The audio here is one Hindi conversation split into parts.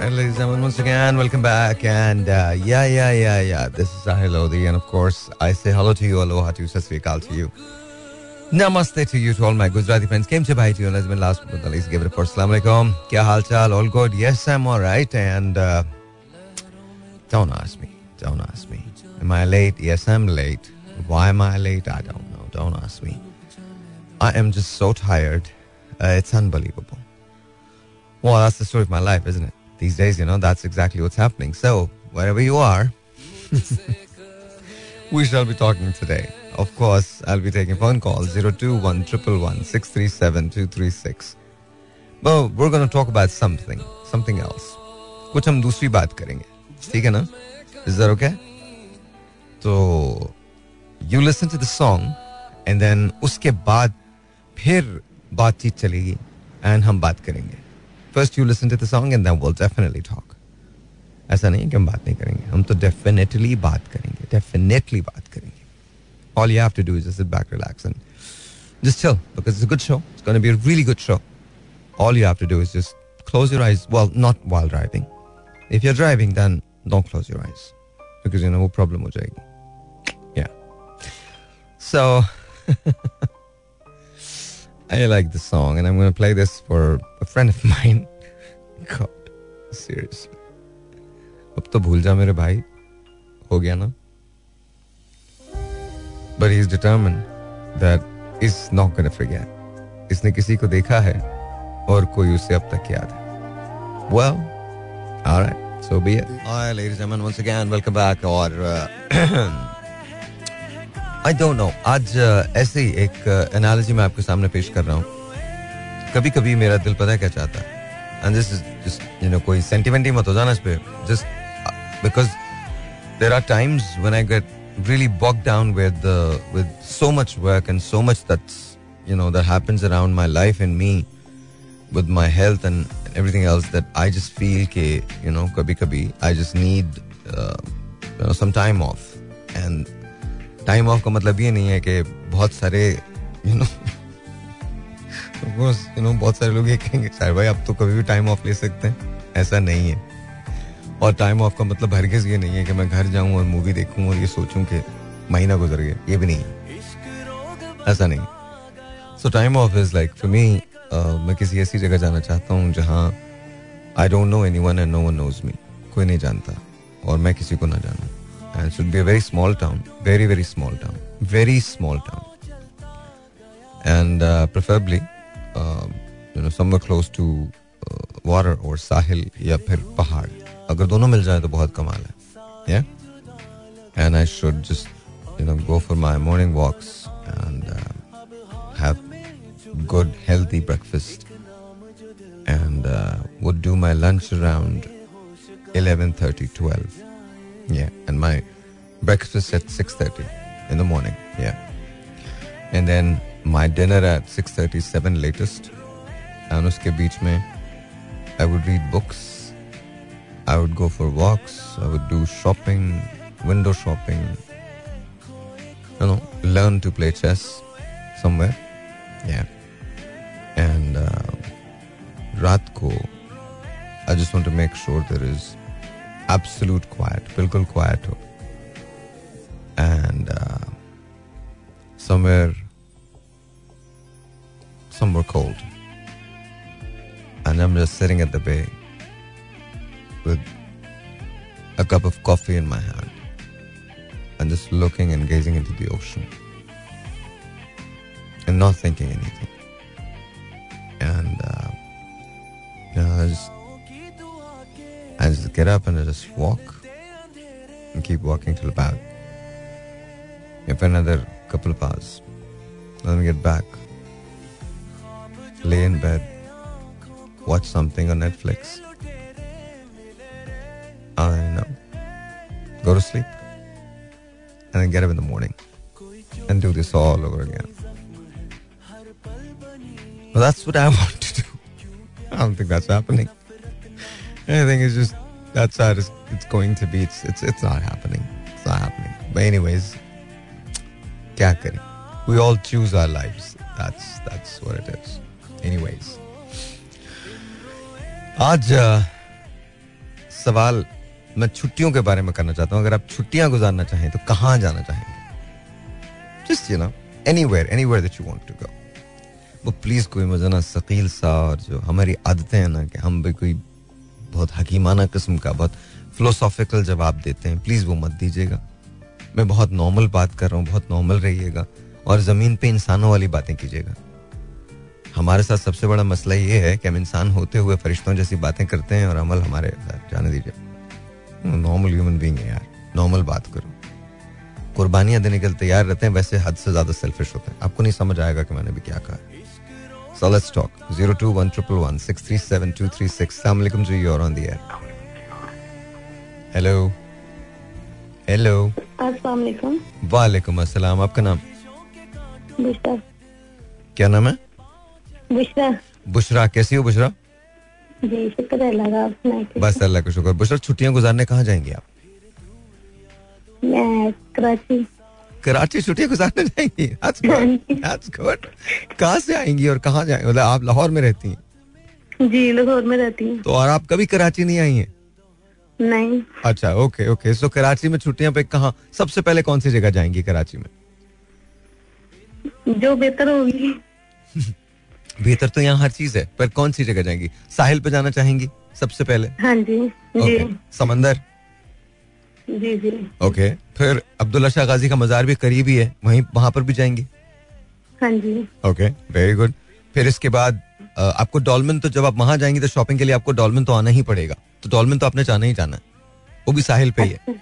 Right, ladies and gentlemen, once again, welcome back. And uh, yeah, yeah, yeah, yeah. This is Sahil Lodi. And of course, I say hello to you, aloha to you, sasrikal to you. Namaste to you, to all my Gujarati friends. Came to bye to you, and been last but not least, give it a first. Assalamu alaikum. Kya hal chal? All good? Yes, I'm all right. And uh, don't ask me. Don't ask me. Am I late? Yes, I'm late. Why am I late? I don't know. Don't ask me. I am just so tired. Uh, it's unbelievable. Well, that's the story of my life, isn't it? These days, you know, that's exactly what's happening. So, wherever you are, we shall be talking today. Of course, I'll be taking phone calls 021 236 But we're going to talk about something, something else. कुछ हम दूसरी बात करेंगे ठीक है ना इज दैट ओके तो you listen to the song and then उसके बाद फिर बातचीत चलेगी एंड हम बात करेंगे First you listen to the song and then will definitely talk ऐसा नहीं कि हम बात नहीं करेंगे हम तो डेफिनेटली बात करेंगे डेफिनेटली बात करेंगे all you have to do is sit back relax and just chill because it's a good show. It's going to be a really good show. All you have to do is just close your eyes. Well, not while driving. If you're driving, then don't close your eyes because you know what problem ho jayegi. Yeah. So I like the song, and I'm going to play this for a friend of mine. God, seriously. अब तो भूल जा मेरे भाई। हो गया ना? But is determine that is not gonna forget इसने किसी को देखा है और कोई उसे अब तक याद है। So be it. All right ladies and gentlemen once again welcome back और आई डोंट नो आज uh, ऐसे ही एक एनालॉजी uh, मैं आपके सामने पेश कर रहा हूँ। कभी कभी मेरा दिल पता है क्या चाहता है? And is just you know कोई सेंटिमेंट मत हो जाना इस पे just because there are times when I get really bogged down with uh, with so much work and so much that's you know that happens around my life and me with my health and everything else that I just feel ke you know kabhi kabhi I just need uh, you know, some time off and time off का मतलब ये नहीं है कि बहुत सारे यू यू नो बहुत सारे लोग ये कहेंगे सर भाई आप तो कभी भी टाइम ऑफ़ ले सकते हैं। ऐसा नहीं है। और टाइम ऑफ़ का मतलब हरगिज ये नहीं है कि मैं घर जाऊँ और मूवी देखूँ और ये सोचूं कि महीना गुजर गया। ये भी नहीं है। ऐसा नहीं so time off is like for me मैं किसी ऐसी जगह जाना चाहता हूँ जहाँ I don't know anyone and no one knows me कोई नहीं जानता और मैं किसी को ना जानूँ। And it should be a very small town, very very small town, very small town, and uh, preferably, uh, you know, somewhere close to uh, water or sahil या फिर पहाड़ अगर दोनों मिल जाए तो बहुत कमाल है yeah and I should just you know go for my morning walks and uh, have good healthy breakfast and uh, would do my lunch around 11:30 12 yeah, and my breakfast at 6.30 in the morning. Yeah. And then my dinner at 6.37 latest. And uske beach mein, I would read books. I would go for walks. I would do shopping, window shopping. You know, learn to play chess somewhere. Yeah. And uh, Ratko, I just want to make sure there is absolute quiet बिल्कुल क्वाइट हो and somewhere somewhere cold. And I'm just sitting at the bay with a cup of coffee in my hand and just looking and gazing into the ocean and not thinking anything. And uh, you know, I just I just get up and I just walk and keep walking till about if another couple of hours. Then we get back, lay in bed, watch something on Netflix. You know, go to sleep. And then get up in the morning and do this all over again. Well, that's what I want to do. I don't think that's happening. I think it's just that's how it's, it's going to be. It's it's it's not happening. It's not happening. But anyways, kya? We all choose our lives. That's that's what it is. Anyways, आज सवाल मैं छुट्टियों के बारे में करना चाहता हूँ। अगर आप छुट्टियाँ गुजारना चाहें तो कहाँ जाना चाहेंगे? Just you know anywhere anywhere that you want to go वो प्लीज़ कोई मुझे ना सकील सा और जो हमारी आदतें हैं ना कि हम भी कोई बहुत हकीमाना किस्म का बहुत फिलोसॉफिकल जवाब देते हैं। प्लीज़ वो मत दीजिएगा। मैं बहुत नॉर्मल बात कर रहा हूँ बहुत नॉर्मल रहिएगा। और ज़मीन पे इंसानों वाली बातें कीजिएगा। हमारे साथ सबसे बड़ा मसला ये है कि हम इंसान होते हुए फरिश्तों जैसी बातें करते हैं और अमल हमारे जाने दीजिए। नॉर्मल ह्यूमन बींग है यार। नॉर्मल बात करो। कुर्बानियाँ देने के लिए तैयार रहते हैं वैसे हद से ज़्यादा सेल्फिश होते हैं। आपको नहीं समझ आएगा कि मैंने भी क्या कहा। So let's talk. 02111 Assalamu alaikum to you on the air. Hello. Hello. अस्सलाम वालेकुम वालेकुम अस्सलाम आपका नाम? क्या नाम है? बुशरा। बुशरा कैसी हो बुशरा? जी शुक्र है अल्लाह? बस अल्लाह का शुक्र। बुशरा छुट्टियाँ गुजारने कहाँ जाएँगे आप? मैं कराची। कराची छुट्टियाँ गुजारने जाएँगी? That's good. That's good. कहाँ से आएँगी और कहाँ जाएँगी मतलब आप लाहौर में रहती हैं? जी लाहौर में रहती हूँ। तो और आप कभी कराची नहीं आई हैं? नहीं। अच्छा ओके ओके सो कराची में छुट्टियाँ पे कहाँ सबसे पहले कौन सी जगह जाएँगी कराची में? जो बेहतर होगी। बेहतर तो यहाँ हर चीज़ है पर कौन सी जगह जाएँगी? साहिल पे जाना चाहेंगी सबसे पहले? हाँ जी जी। ओके समंदर? जी जी। Okay okay. फिर अब्दुल्ला शाह गाजी का मजार भी करीब ही है वहीं वहाँ पर भी जाएँगी? हाँ जी। ओके वेरी गुड फिर इसके बाद आपको डॉलमिन तो जब आप वहाँ जाएँगी तो शॉपिंग के लिए आपको डॉलमिन तो आना ही पड़ेगा। तो डॉलमिन तो आपने जाना ही जाना है। वो भी साहिल पे ही है।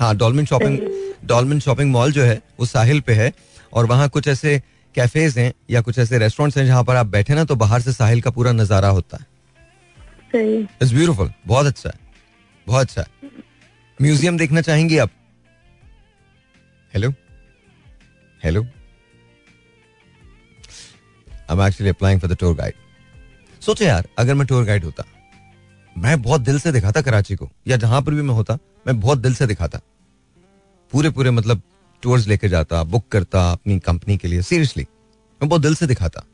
हाँ Dolmen shopping Dolmen shopping mall जो है वो साहिल पे है। और वहाँ कुछ ऐसे कैफेज हैं या कुछ ऐसे रेस्टोरेंट्स हैं जहाँ पर आप बैठे ना तो बाहर से साहिल का पूरा नज़ारा होता है। इट्स ब्यूटीफुल बहुत अच्छा है। बहुत अच्छा है। म्यूज़ियम देखना चाहेंगी आप? Hello hello I am actually applying for the tour guide सोचो यार अगर मैं टूर गाइड होता मैं बहुत दिल से दिखाता कराची को या जहाँ पर भी मैं होता मैं बहुत दिल से दिखाता। पूरे पूरे मतलब टूर्स लेके जाता बुक करता अपनी कंपनी के लिए सीरियसली मैं बहुत दिल से दिखाता।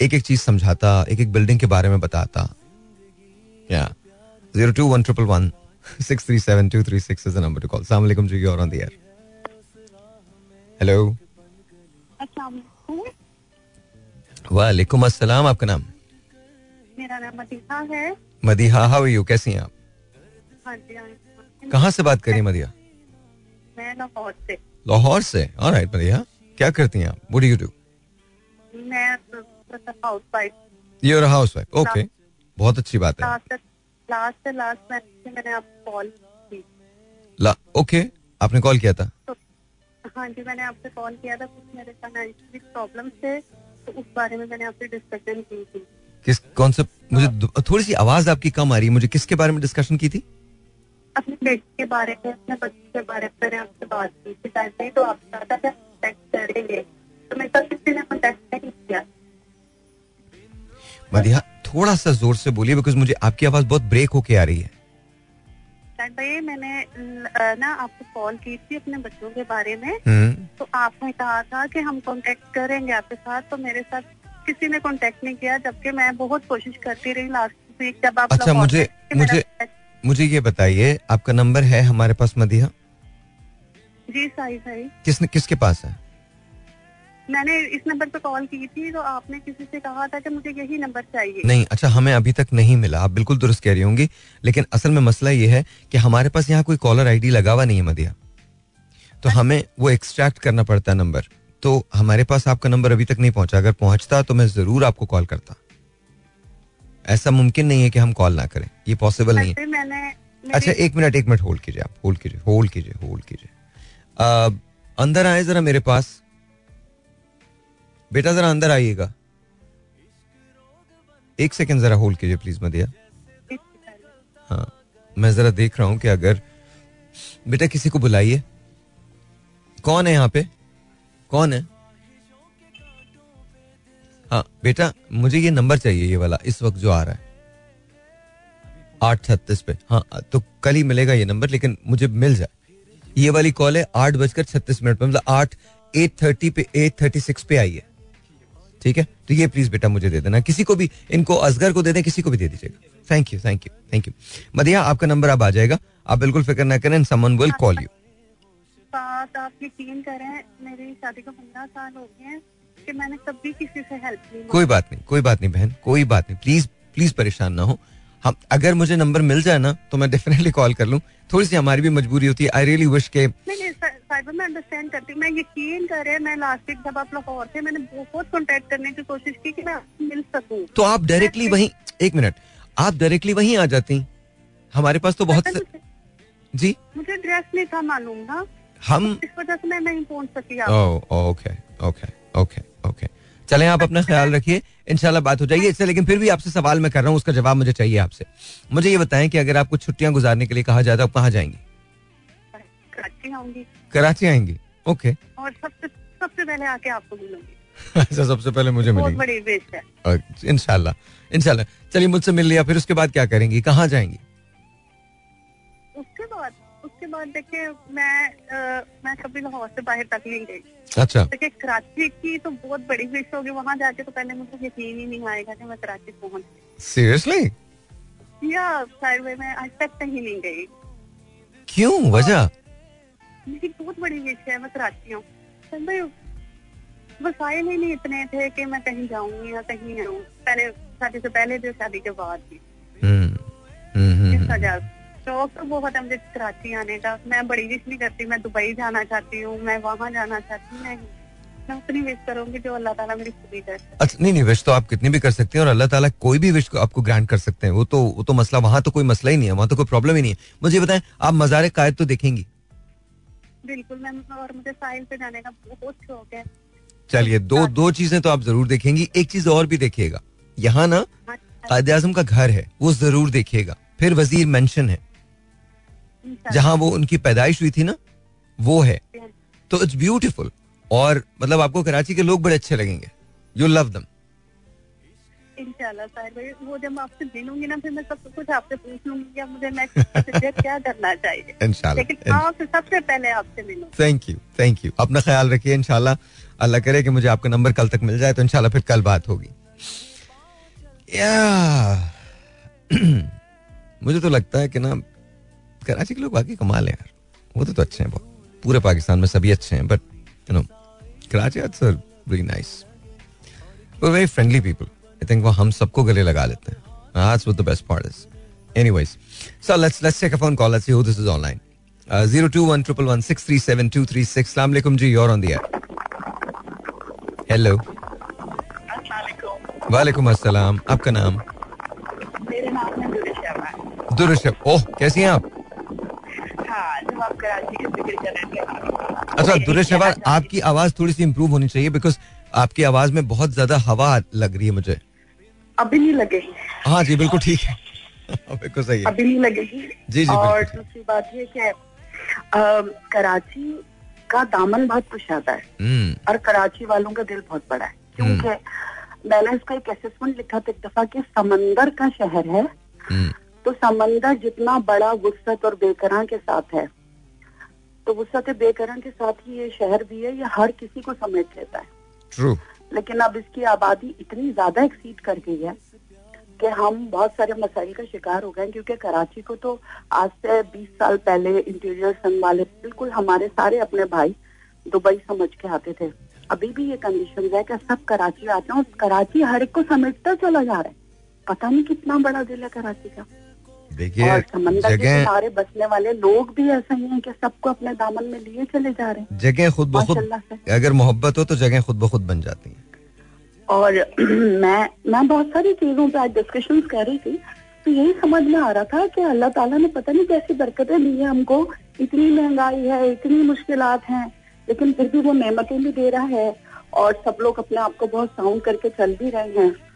एक एक चीज़ समझाता एक एक बिल्डिंग के बारे में बताता। या zero two one triple one six three seven two three six is number to call सलाम जी और ऑन द एयर हेलो वालेकुम अस्सलाम आपका नाम? मेरा नाम मदीहा है। मदीहा हाउ यू कैसी हैं आप? हाँ हाँ कहाँ से बात करिए मदिया मैं लाहौर से। लाहौर से? ऑलराइट मदिया क्या करती हैं आप? व्हाट डू यू डू मैं housewife you are housewife okay बहुत अच्छी बात है। लास्ट लास्ट से लास्ट मैच मैंने आपको कॉल की। ला ओके आपने कॉल किया था? तो हाँ जी मैंने आपसे कॉल किया था कुछ मेरे फाइनेंशियली प्रॉब्लम थे तो उस बारे में मैंने आपसे डिस्कशन की थी। किस कौन सा मुझे थोड़ी सी आवाज़ आपकी कम आ रही है। मुझे किसके बारे में डिस्कशन की थी? अपने बेटे के बारे में अपने बच्चे के बारे में आपसे बात की थी टाइम पे तो आप था कॉन्टेक्ट करेंगे। तो मेरे साथ किसी ने कॉन्टेक्ट नहीं किया। मदिया थोड़ा सा ज़ोर से बोलिए बिकॉज़ मुझे आपकी आवाज़ बहुत ब्रेक होके आ रही है। पे मैंने ना आपको कॉल की थी अपने बच्चों के बारे में। हम्म। तो आपने कहा था कि हम कांटेक्ट करेंगे आपके साथ तो मेरे साथ किसी ने कांटेक्ट नहीं किया जबकि मैं बहुत कोशिश करती रही लास्ट वीक जब आप अच्छा, मुझे- मुझे- मुझे ये बताइए आपका नंबर है हमारे पास मदिया जी सही सही किसने किसके पास है? मैंने इस नंबर पे कॉल की थी तो आपने किसी से कहा था कि मुझे यही नंबर चाहिए। नहीं अच्छा हमें अभी तक नहीं मिला। आप बिल्कुल दुरुस्त कह रही होंगी लेकिन असल में मसला ये है कि हमारे पास यहाँ कोई कॉलर आईडी लगा हुआ नहीं है मदिया तो हमें वो एक्सट्रैक्ट करना पड़ता है नंबर। तो हमारे पास आपका नंबर अभी तक नहीं पहुँचा। अगर पहुँचता तो मैं ज़रूर आपको कॉल करता। ऐसा मुमकिन नहीं है कि हम कॉल ना करें। ये पॉसिबल नहीं है। मैंने अच्छा एक मिनट एक मिनट होल्ड कीजिए आप होल्ड कीजिए होल्ड कीजिए होल्ड कीजिए। अंदर आए जरा मेरे पास। बेटा जरा अंदर आइएगा। एक सेकेंड जरा होल्ड कीजिए प्लीज़ मदिया। हाँ मैं जरा देख रहा हूँ कि अगर बेटा किसी को बुलाइए। कौन है यहाँ पे? कौन है? हाँ बेटा, मुझे ये नंबर चाहिए, ये वाला, इस वक्त जो आ रहा है। आठ छत्तीस पे। हाँ तो कल ही मिलेगा ये नंबर, लेकिन मुझे मिल जाए। ये वाली कॉल है आठ बजकर छत्तीस मिनट पे मतलब आठ, एट थर्टी पे, एट थर्टी सिक्स पे आई है। ठीक है? तो ये प्लीज़ बेटा मुझे दे देना। किसी को भी, इनको असगर को दे दें, किसी को भी दे दीजिएगा। Thank you thank you thank you मदिया आपका नंबर अब आ जाएगा। आप बिल्कुल फ़िक्र ना करें समन विल कॉल यू बात आप यकीन करें। मेरी शादी को पंद्रह साल हो गए हैं। कि मैंने कभी किसी से हेल्प नहीं कोई बात नहीं कोई बात नहीं बहन कोई बात नहीं। प्लीज़ प्लीज़ परेशान ना हो। हम अगर मुझे नंबर मिल जाए ना तो मैं डेफिनेटली कॉल कर लूँ। थोड़ी सी हमारी भी मजबूरी होती है। आई रियली विश के नहीं साइबर मैं अंडरस्टैंड करती हूँ। मैं यकीन करे मैं लास्ट वीक जब आप लाहौर थे मैंने बहुत कांटेक्ट करने की कोशिश की कि मैं मिल सकूँ। तो आप डायरेक्टली वहीं एक मिनट आप डायरेक्टली वहीं आ जाती। हमारे पास तो बहुत से जी? मुझे एड्रेस नहीं था मालूम ना। हम इस वजह से मैं नहीं पहुँच सकी ओके ओके ओके ओके चले आप अपना ख्याल रखिए। इनशाला बात हो जाएगी इससे लेकिन फिर भी आपसे सवाल मैं कर रहा हूँ उसका जवाब मुझे चाहिए आपसे। मुझे ये बताएँ कि अगर आपको छुट्टियाँ गुजारने के लिए कहा जाए तो आप कहाँ जाएँगी? कराची आऊँगी। कराची आएँगी। ओके और सबसे सबसे पहले आके आपको मिलूँगी। अच्छा सबसे पहले मुझे मिलेगी। है। इनशाला इनशाला चलिए मुझसे मिल लिया फिर उसके बाद क्या करेंगी? कहाँ जाएँगी? बाद देखिए मैं अ, मैं कभी लाहौर से बाहर तक नहीं गई। अच्छा। देखिए कराची की तो बहुत बड़ी विश होगी वहाँ जाके तो पहले मुझे यकीन ही नहीं आएगा कि मैं कराची पहुँच। सीरियसली या शायद मैं आज तक कहीं नहीं गई। क्यों? वजह? मेरी बहुत बड़ी विश है मैं कराची हूँ। वसाइल ही नहीं इतने थे कि मैं कहीं जाऊँगी या कहीं आऊँ। पहले शादी से पहले जो शादी के बाद भी। शौक तो बहुत है मुझे कराची आने का। मैं बड़ी विश नहीं करती मैं दुबई जाना चाहती हूँ मैं वहाँ जाना चाहती हूँ नहीं मैं विश करूँगी जो अल्लाह ताला मेरी पूरी कर अच्छा नहीं नहीं विश तो आप कितनी भी कर सकते हैं और अल्लाह ताला कोई भी विश को आपको ग्रांट कर सकते हैं। वो तो वो तो मसला वहाँ तो कोई मसला ही नहीं है वहाँ तो कोई प्रॉब्लम ही नहीं है। मुझे बताएँ आप मज़ार कायद तो देखेंगी? बिल्कुल मैम और मुझे साहिल पे जाने का बहुत शौक है। चलिए दो दो चीज़ें तो आप ज़रूर देखेंगी। एक चीज़ और भी देखिएगा। यहाँ ना हाँ, कायद आज़म का घर है वो ज़रूर देखिएगा। फिर वज़ीर मेंशन है। जहाँ वो उनकी पैदाइश हुई थी ना वो है। तो इट्स ब्यूटीफुल और मतलब आपको कराची के लोग बड़े अच्छे लगेंगे। यू लव दम इंशाल्लाह साहिल भाई वो जब आपसे मिलूँगी ना फिर मैं सब कुछ आपसे पूछ लूँगी मुझे नेक्स्ट क्या करना चाहिए। इंशाल्लाह लेकिन आपसे सबसे पहले आपसे मिलूं थैंक यू थैंक यू अपना ख्याल रखिए इंशाल्लाह। अल्लाह करे कि मुझे आपका नंबर कल तक मिल जाए तो इंशाल्लाह फिर कल बात होगी। या मुझे तो लगता है कि ना कराची के लोग बाकी कमाल है यार। वो तो, तो अच्छे हैं बहुत। पूरे पाकिस्तान में सभी अच्छे हैं but you know Karachi it's very nice very friendly people I think वो हम सबको गले लगा लेते हैं। That's what the best part is anyways so let's let's take a phone call let's see who this is online zero two one triple one six three seven two three six सलाम जी your on the air hello वालेकुम अस्सलाम आपका नाम मेरा नाम है दुरुश शर्मा ओह कैसी हैं आप हाँ जब आप कराची के ज़िक्र कर रहे थे अच्छा दुरुश शहबाज आपकी आवाज़ थोड़ी सी इम्प्रूव होनी चाहिए बिकॉज़ आपकी आवाज़ में बहुत ज़्यादा हवा लग रही है मुझे। अभी नहीं लगेगी हाँ। जी बिल्कुल ठीक है। बिल्कुल सही है। अभी नहीं लगेगी जी, जी, और दूसरी बात ये कि कराची का दामन बहुत कुशादा है। हम्म। और कराची वालों का दिल बहुत बड़ा है। क्योंकि मैंने इसका एक असेसमेंट लिखा था एक दफ़ा कि समंदर का शहर है हम्म। तो समंदर जितना बड़ा वसत और बेकरां के साथ है तो वसत बेकरां के साथ ही ये शहर भी है ये हर किसी को समेट लेता है। ट्रू लेकिन अब इसकी आबादी इतनी ज़्यादा एक्सीड कर गई है कि हम बहुत सारे मसाइल का शिकार हो गए हैं, क्योंकि कराची को तो आज से 20 साल पहले इंटीरियर सन वाले बिल्कुल हमारे सारे अपने भाई दुबई समझ के आते थे। अभी भी ये कंडीशन है कि सब कराची आते हैं और कराची हर एक को समेटता चला जा रहा है। पता नहीं कितना बड़ा दिल है कराची का। देखिए जगह किनारे बसने वाले लोग भी ऐसे ही हैं कि सबको अपने दामन में लिए चले जा रहे हैं। जगह खुद ब खुद अगर मोहब्बत हो तो जगह खुद ब खुद बन जाती है। और मैं मैं बहुत सारी चीज़ों पे आज डिस्कशन कर रही थी तो यही समझ में आ रहा था कि अल्लाह ताला ने पता नहीं कैसी बरकतें दी है हमको। इतनी महँगाई है इतनी मुश्किल हैं लेकिन फिर भी वो नेमतें भी दे रहा है और सब लोग अपने आप को बहुत साउंड करके चल भी रहे हैं।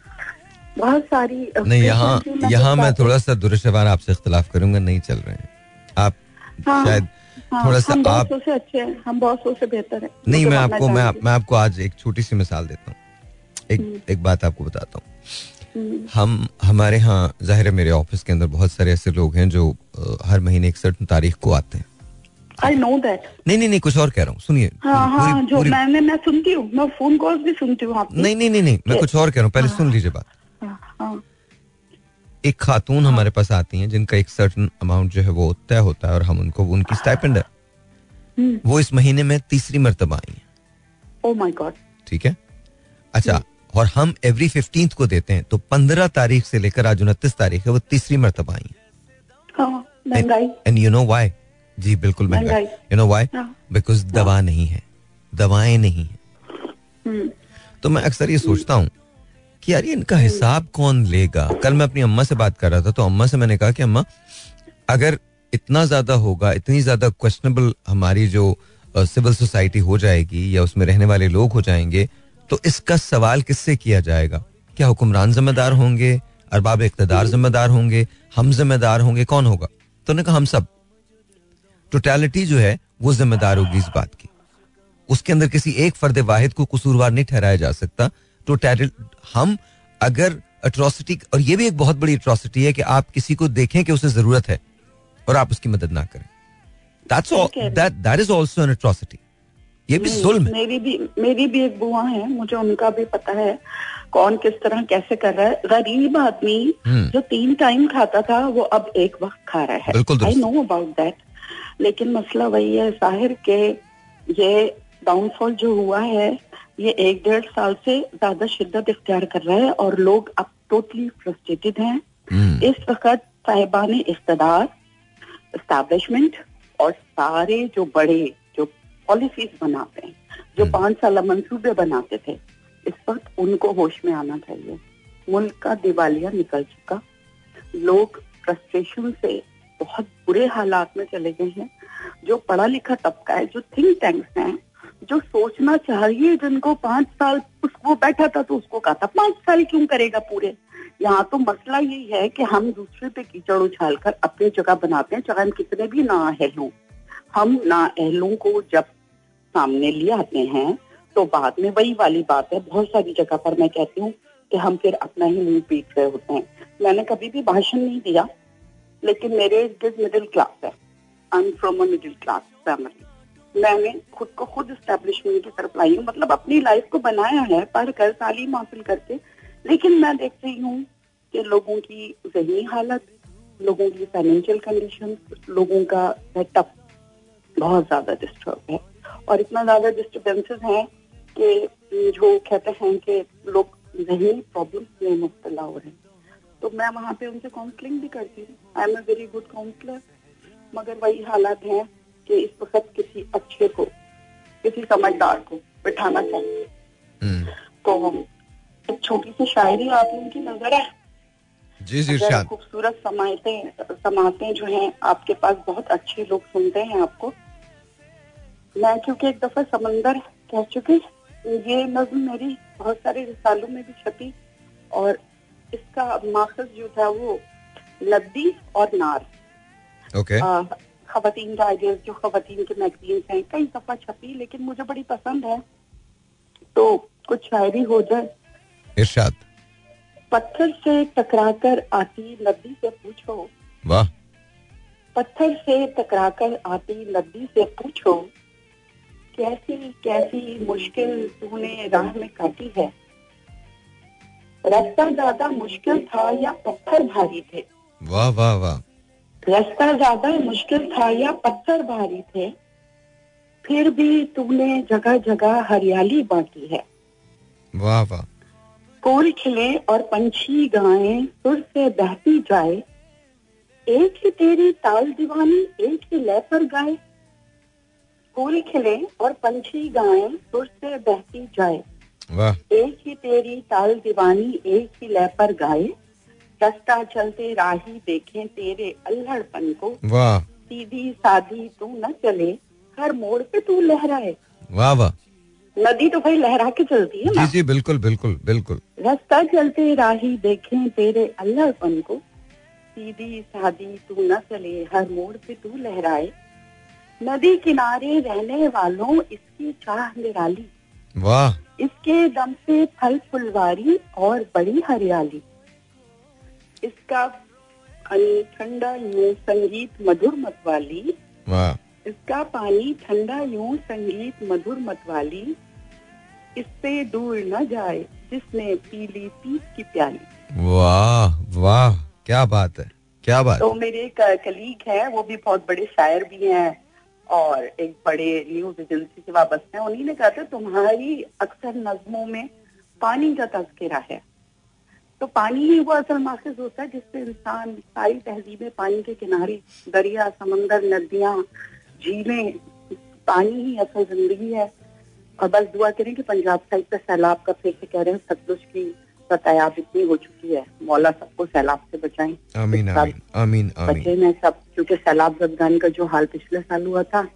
बहुत सारी नहीं यहाँ यहाँ मैं थोड़ा सा दुरुशवार आपसे इख्तलाफ करूँगा नहीं चल रहे हैं। आप हाँ, शायद हाँ, थोड़ा सा आप से अच्छे हैं हम बहुत से बेहतर है। नहीं मैं आपको मैं मैं आपको आज एक छोटी सी मिसाल देता हूँ। एक एक बात आपको बताता हूँ। हम्म, हम हमारे यहाँ ज़ाहिर है मेरे ऑफ़िस के अंदर बहुत सारे ऐसे लोग हैं जो हर महीने एक सर्टन तारीख को आते हैं। आई नो दैट नहीं नहीं नहीं कुछ और कह रहा हूँ सुनिए। हाँ हाँ जो मैंने मैं सुनती हूँ मैं फ़ोन कॉल्स भी सुनती हूँ नहीं नहीं नहीं नहीं मैं कुछ और कह रहा हूँ पहले सुन लीजिए बात। हाँ, हाँ, एक खातून हमारे पास आती हैं जिनका एक सर्टन अमाउंट जो है वो तय होता है और हम उनको उनकी स्टाइपेंड है। हम्म, वो इस महीने में तीसरी मरतबा आई है। ओ माय गॉड ठीक है? अच्छा और हम एवरी फिफ्टींथ को देते हैं तो पंद्रह तारीख से लेकर आज उनतीस तारीख है वो तीसरी मरतबा आई है। हाँ एंड यू नो वाई जी बिल्कुल महँगाई। यू नो वाई हाँ। बिकॉज़ दवा नहीं है। दवाएँ नहीं है। हम्म, तो मैं अक्सर ये सोचता हूँ कि यार इनका हिसाब कौन लेगा? कल मैं अपनी अम्मा से बात कर रहा था तो अम्मा से मैंने कहा कि अम्मा अगर इतना ज़्यादा होगा इतनी ज़्यादा क्वेश्चनेबल हमारी जो सिविल uh, सोसाइटी हो जाएगी या उसमें रहने वाले लोग हो जाएँगे तो इसका सवाल किससे किया जाएगा? क्या हुक्मरान जिम्मेदार होंगे? अरबाब इकतदार जिम्मेदार होंगे? हम जिम्मेदार होंगे? कौन होगा? तो उन्होंने कहा हम सब। टोटलिटी जो है वो जिम्मेदार होगी इस बात की। उसके अंदर किसी एक फर्द वाहिद को कसूरवार नहीं ठहराया जा सकता। तो हम अगर अट्रॉसिटी और ये भी एक बहुत बड़ी अट्रॉसिटी है कि आप किसी को देखें कि उसे ज़रूरत है और आप उसकी मदद ना करें। That's. That that is also an atrocity ये भी जुल्म है। मेरी भी मेरी भी एक बुआ है मुझे उनका भी पता है कौन किस तरह कैसे कर रहा है। गरीब आदमी हम्म। जो तीन टाइम खाता था वो अब एक वक्त खा रहा है। आई नो अबाउट दैट लेकिन मसला वही है साहिर के ये डाउनफॉल जो हुआ है ये एक डेढ़ साल से ज़्यादा शिद्दत इख्तियार कर रहा है और लोग अब टोटली फ्रस्ट्रेटेड हैं। हम्म, इस वक्त साहिबान इकतदार एस्टैब्लिशमेंट और सारे जो बड़े जो पॉलिसीज़ बनाते हैं जो हम्म। पाँच साल मंसूबे बनाते थे इस वक्त उनको होश में आना चाहिए। मुल्क का दिवालिया निकल चुका। लोग फ्रस्ट्रेशन से बहुत बुरे हालात में चले गए हैं। जो पढ़ा लिखा तबका है जो थिंक टैंक्स हैं जो सोचना चाहिए, जिनको पाँच साल वो बैठा था तो उसको कहा था, पाँच साल क्यों करेगा पूरे? यहाँ तो मसला यही है कि हम दूसरे पे कीचड़ उछाल कर अपनी जगह बनाते हैं, चाहे हम कितने भी नाअहल हों। हम नाअहलों को जब सामने ले आते हैं तो बाद में वही वाली बात है, बहुत सारी जगह पर मैं कहती हूँ कि हम फिर अपना ही मुँह पीट रहे होते हैं। मैंने कभी भी भाषण नहीं दिया, लेकिन मेरे इर्द मिडिल क्लास है। I am from a middle class family मैंने खुद को खुद एस्टेब्लिशमेंट की तरफ़ लाई हूँ। मतलब अपनी लाइफ को बनाया है पढ़ कर तालीम हासिल करके। लेकिन मैं देख रही हूँ कि लोगों की जहनी हालत, लोगों की फाइनेंशियल कंडीशन लोगों का सेटअप बहुत ज़्यादा डिस्टर्ब है। और इतना ज़्यादा डिस्टर्बेंसेस हैं कि जो कहते हैं कि लोग जहनी प्रॉब्लम्स में मुबतला हो रहे हैं। तो मैं वहाँ पे उनसे काउंसलिंग भी करती हूँ। I am a very good counsellor मगर वही हालात हैं कि इस वक्त किसी अच्छे को किसी समझदार को बिठाना चाहिए। हम्म, तो एक छोटी सी शायरी आप लोगों की नज़र है। जी जी खूबसूरत समाते समाते जो हैं आपके पास बहुत अच्छे लोग सुनते हैं आपको। मैं क्योंकि एक दफ़ा समंदर कह चुकी ये नज्म मेरी बहुत सारे रिसालों में भी छपी और इसका माखज जो था वो लद्दी और नार। ओके खातन का आइडियाज़ जो खातन के मैगजीन हैं कई दफ़ा छपी लेकिन मुझे बड़ी पसंद है। तो कुछ शायरी हो जाए। इरशाद। पत्थर से टकराकर आती नदी से पूछो। वाह। पत्थर से टकराकर आती नदी से पूछो कैसी कैसी मुश्किल तूने राह में काटी है? रास्ता ज़्यादा मुश्किल था या पत्थर भारी थे? वाह वाह वाह। रास्ता ज़्यादा मुश्किल था या पत्थर भारी थे फिर भी तुमने जगह जगह हरियाली बांटी है। वाह वाह। कोल खिले और पंछी गाएँ सुर से बहती जाए। एक ही तेरी ताल दीवानी एक ही लय पर गाए। फूल खिले और पंछी गाएँ सुर से बहती जाए। वाह। एक ही तेरी ताल दीवानी एक ही लय पर गाए। रास्ता चलते राही देखें तेरे अल्हड़पन को। वाह। सीधी साधी तू न चले हर मोड़ पे तू लहराए। वाह वाह। नदी तो भाई लहरा के चलती है जी जी बिल्कुल बिल्कुल बिल्कुल। रास्ता चलते राही देखें तेरे अल्लाहपन को। सीधी सादी तू न चले हर मोड़ पे तू लहराए। नदी किनारे रहने वालों इसकी चाह निराली। वाह। इसके दम से फल फुलवारी और बड़ी हरियाली। इसका ठंडा यूँ संगीत मधुर मतवाली इसका पानी ठंडा यूँ संगीत मधुर मतवाली इससे दूर न जाए जिसने पी ली की प्याली। वाह वाह क्या बात है क्या बात तो मेरे एक कलीग है वो भी बहुत बड़े शायर भी हैं और एक बड़े न्यूज़ एजेंसी से वाबस्ते हैं। उन्हीं ने कहा था तुम्हारी अक्सर नज्मों में पानी का तस्करा है। तो पानी ही वो असल माखज होता है जिससे इंसान सारी तहजीबें पानी के किनारे दरिया समंदर नदियाँ झीलें पानी ही असल ज़िंदगी है। और बस दुआ करें कि पंजाब साइड पे सैलाब का फिर से कह रहे हैं सतलुज की सतायाब इतनी हो चुकी है। मौला सबको सैलाब से बचाएँ। आमीन आमीन आमीन आमीन। बचे में सब क्योंकि सैलाब जदगानी का जो हाल पिछले साल हुआ था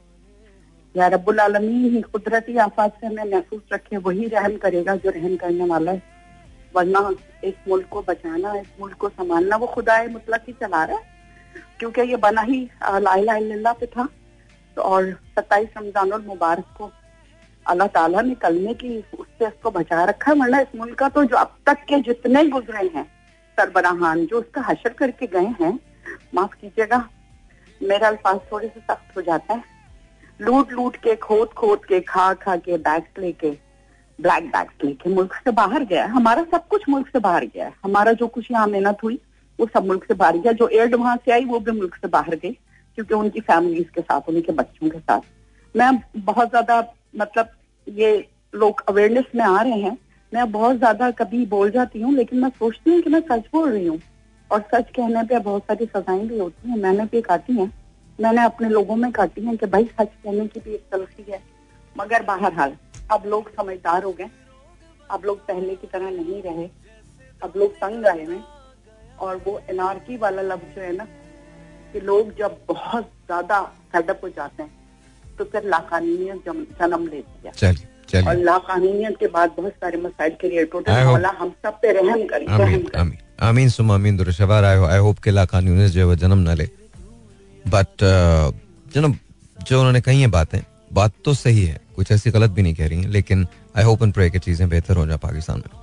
या रब्बुल आलमीन ही कुदरती आफात से हमें महफूज रखे वही रहम करेगा जो रहम करने वाला है। वरना इस मुल्क को बचाना, इस मुल्क को संभालना, वो खुदा मुतलक ही चला रहा है। क्योंकि ये बना ही ला इलाहा इल्लल्लाह पे था। तो और सत्ताईस रमज़ान मुबारक को अल्लाह ताला ने कलमे की, उससे इसको बचा रखा है। वरना इस मुल्क का तो जो अब तक के जितने गुजरे हैं, सरबराहान, जो उसका हशर करके गए हैं, माफ़ कीजिएगा, मेरा अल्फाज थोड़े से सख्त हो जाता है। लूट लूट के खोद खोद के खा खा के बैग लेके ब्लैक बैग्स लेके मुल्क से बाहर गया। है हमारा सब कुछ मुल्क से बाहर गया। है हमारा जो कुछ यहाँ मेहनत हुई वो सब मुल्क से बाहर गया। जो एड वहाँ से आई, वो भी मुल्क से बाहर गई, क्योंकि उनकी फैमिलीज़ के साथ, उनके बच्चों के साथ। मैं बहुत ज़्यादा मतलब ये लोग अवेयरनेस में आ रहे हैं। मैं बहुत ज़्यादा कभी बोल जाती हूँ, लेकिन मैं सोचती हूँ कि मैं सच बोल रही हूँ। और सच कहने पे बहुत सारी सजाएँ भी होती हैं। मैंने भी काटी हैं। मैंने अपने लोगों में काटी हैं कि भाई सच कहने की भी एक तलखी है, मगर बहरहाल। अब लोग समझदार हो गए। अब लोग पहले की तरह नहीं रहे। अब लोग तंग आए हैं। और वो एनआरकी वाला लफ्ज जो है ना कि लोग जब बहुत ज़्यादा फेडअप हो जाते हैं तो फिर लाकानूनियत जन्म लेती है चलिए और चलिए लाकानूनियत के बाद बहुत सारे मसाइल क्रिएट होते हैं हम सब पे रहम करें। आमीन आमीन। सुम आमीन दुरुशवार आई आई होप के लाखान जो है जन्म न ले। बट यू नो जो उन्होंने कही है बातें बात तो सही है, कुछ ऐसी गलत भी नहीं कह रही हैं, लेकिन आई होप एंड प्रे कि चीज़ें बेहतर हो जाए पाकिस्तान में।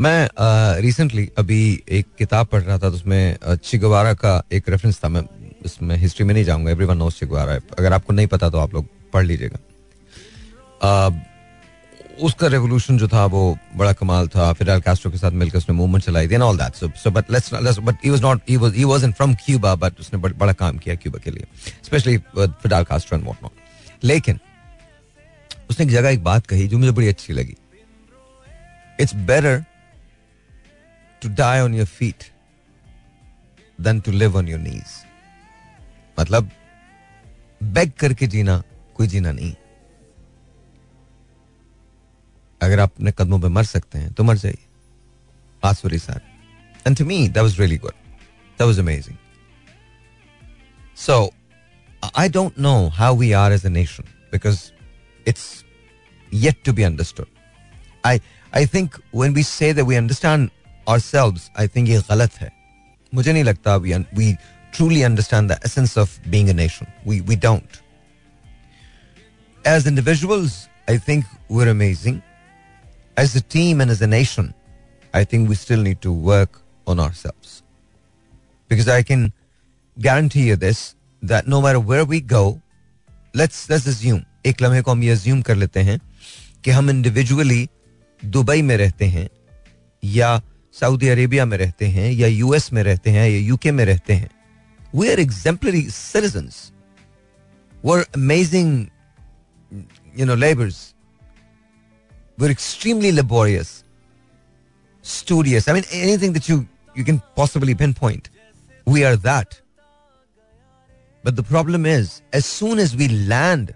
मैं रिसेंटली अभी एक किताब पढ़ रहा था तो उसमें चिगवारा का एक रेफरेंस था, मैं इसमें हिस्ट्री में नहीं जाऊँगा एवरी वन नोस चिगवारा अगर आपको नहीं पता तो आप लोग पढ़ लीजिएगा। उसका रेवोल्यूशन जो था, वो बड़ा कमाल था फिडेल कैस्ट्रो के साथ मिलकर उसने मूवमेंट चलाई थी all that so so but let's let's but he was not he was he wasn't from Cuba but उसने बड़ा काम किया क्यूबा के लिए specially Fidel Castro and what not लेकिन उसने एक जगह एक बात कही जो मुझे बड़ी अच्छी लगी। It's better to die on your feet than to live on your knees मतलब बेग करके जीना कोई जीना नहीं। अगर आप अपने कदमों पे मर सकते हैं तो मर जाइए। आसुरी sir and to me that was really good that was amazing so I don't know how we are as a nation because it's yet to be understood. I I think when we say that we understand ourselves, I think ये गलत है. मुझे नहीं लगता we un- we truly understand the essence of being a nation. We we don't. As individuals, I think we're amazing. As a team and as a nation, I think we still need to work on ourselves. Because I can guarantee you this that no matter where we go, let's let's assume एक लम्हे को हम ये assume कर लेते हैं कि हम इंडिविजुअली दुबई में रहते हैं या सऊदी अरेबिया में रहते हैं या यूएस में रहते हैं या यूके में रहते हैं we are exemplary citizens we're amazing you know labours we're extremely laborious, studious. I mean, anything that you you can possibly pinpoint, we are that. But the problem is, as soon as we land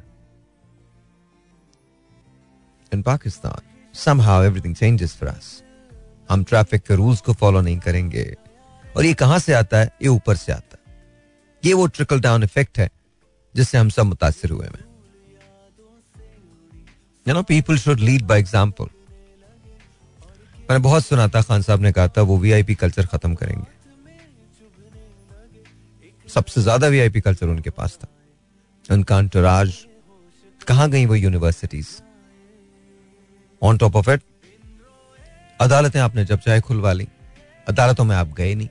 in Pakistan, somehow everything changes for us. हम ट्रैफ़िक के रूल्स को फॉलो नहीं करेंगे। और ये कहाँ से आता है? ये ऊपर से आता है। ये वो ट्रिकल डाउन इफ़ेक्ट है जिससे हम सब मुतासर हुए हैं। You know people should lead by example मैंने बहुत सुना था खान साहब ने कहा था वो वीआईपी कल्चर खत्म करेंगे। सबसे ज़्यादा वीआईपी कल्चर उनके पास था। उनका अंतराज कहाँ गई वो universities on top of it अदालतें आपने जब चाहे खुलवा ली, अदालतों में आप गए नहीं।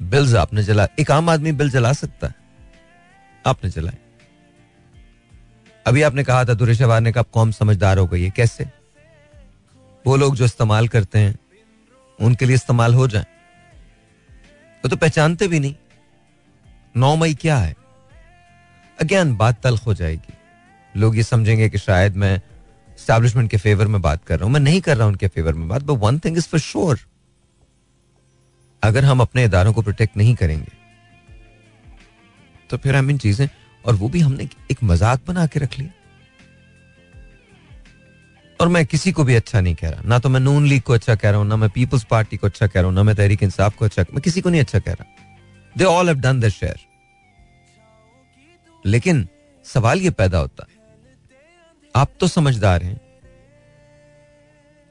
बिल्स आपने जला, एक आम आदमी बिल जला सकता है। आपने जलाए। अभी आपने कहा था दुरेशवार ने कहा कौम समझदार हो गई है, कैसे? वो लोग जो इस्तेमाल करते हैं, उनके लिए इस्तेमाल हो जाए। वो तो पहचानते भी नहीं। नौ मई क्या है? अगेन बात तलख हो जाएगी। लोग ये समझेंगे कि शायद मैं स्टैब्लिशमेंट के फेवर में बात कर रहा हूँ। मैं नहीं कर रहा हूँ उनके फेवर में बात but one thing is for sure अगर हम अपने इदारों को प्रोटेक्ट नहीं करेंगे तो फिर हम इन चीज़ें, और वो भी हमने एक मज़ाक बना के रख लिया। और मैं किसी को भी अच्छा नहीं कह रहा। ना तो मैं नून लीग को अच्छा कह रहा हूँ, ना मैं पीपल्स पार्टी को अच्छा कह रहा हूँ, ना मैं तहरीक इंसाफ को अच्छा मैं किसी को नहीं अच्छा कह रहा। They all have done the share लेकिन सवाल ये पैदा होता है आप तो समझदार हैं।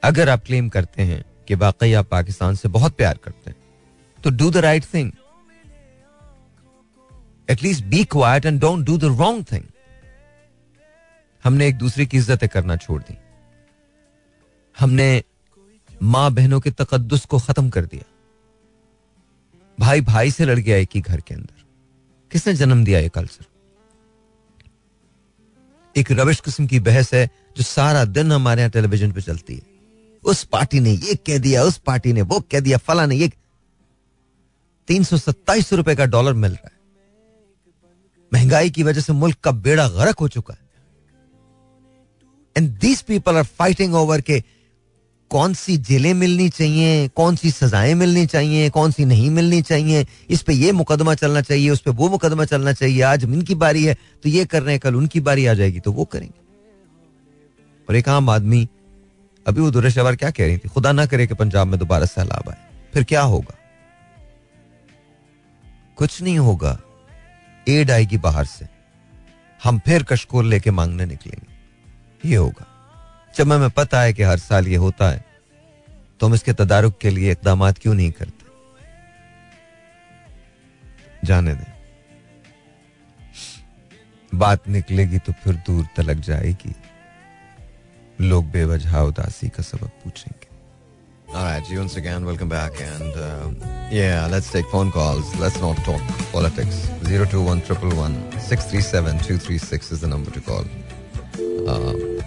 अगर आप क्लेम करते हैं कि वाकई आप पाकिस्तान से बहुत प्यार करते हैं तो do the right thing at least be quiet and don't do the wrong thing हमने एक दूसरे की इज्जतें करना छोड़ दी। हमने माँ बहनों के तकदस को खत्म कर दिया। भाई भाई से लड़ गया एक ही घर के अंदर। किसने जन्म दिया ये कल्चर एक रविश किस्म की बहस है जो सारा दिन हमारे यहाँ टेलीविज़न पे चलती है। उस पार्टी ने ये कह दिया, उस पार्टी ने वो कह दिया, फला ने ये तीन सौ सत्ताईस रुपए का डॉलर मिल रहा है। महँगाई की वजह से मुल्क का बेड़ा गर्क हो चुका है। And these people are fighting over के कौन सी जेलें मिलनी चाहिए कौन सी सजाएँ मिलनी चाहिए कौन सी नहीं मिलनी चाहिए, इस पे ये मुकदमा चलना चाहिए, उस पर वो मुकदमा चलना चाहिए, आज इनकी बारी है तो ये कर रहे हैं, कल उनकी बारी आ जाएगी तो वो करेंगे। और एक आम आदमी, अभी वो दुरेश क्या कह रही थी? खुदा ना करे कि पंजाब में दोबारा सैलाब आए, फिर क्या होगा? कुछ नहीं होगा, एड आएगी बाहर से, हम फिर कशकोर लेके मांगने निकलेंगे, ये होगा। जब हमें पता है कि हर साल ये होता है तो हम इसके तदारुक के लिए इकदाम क्यों नहीं करते जाने दें बात निकलेगी तो फिर दूर तलक जाएगी लोग बेवजह उदासी का सबक पूछेंगे All right, once again, welcome back. And uh, yeah, let's take phone calls. Let's not talk politics. 021 637 236 is the number to call. Uh,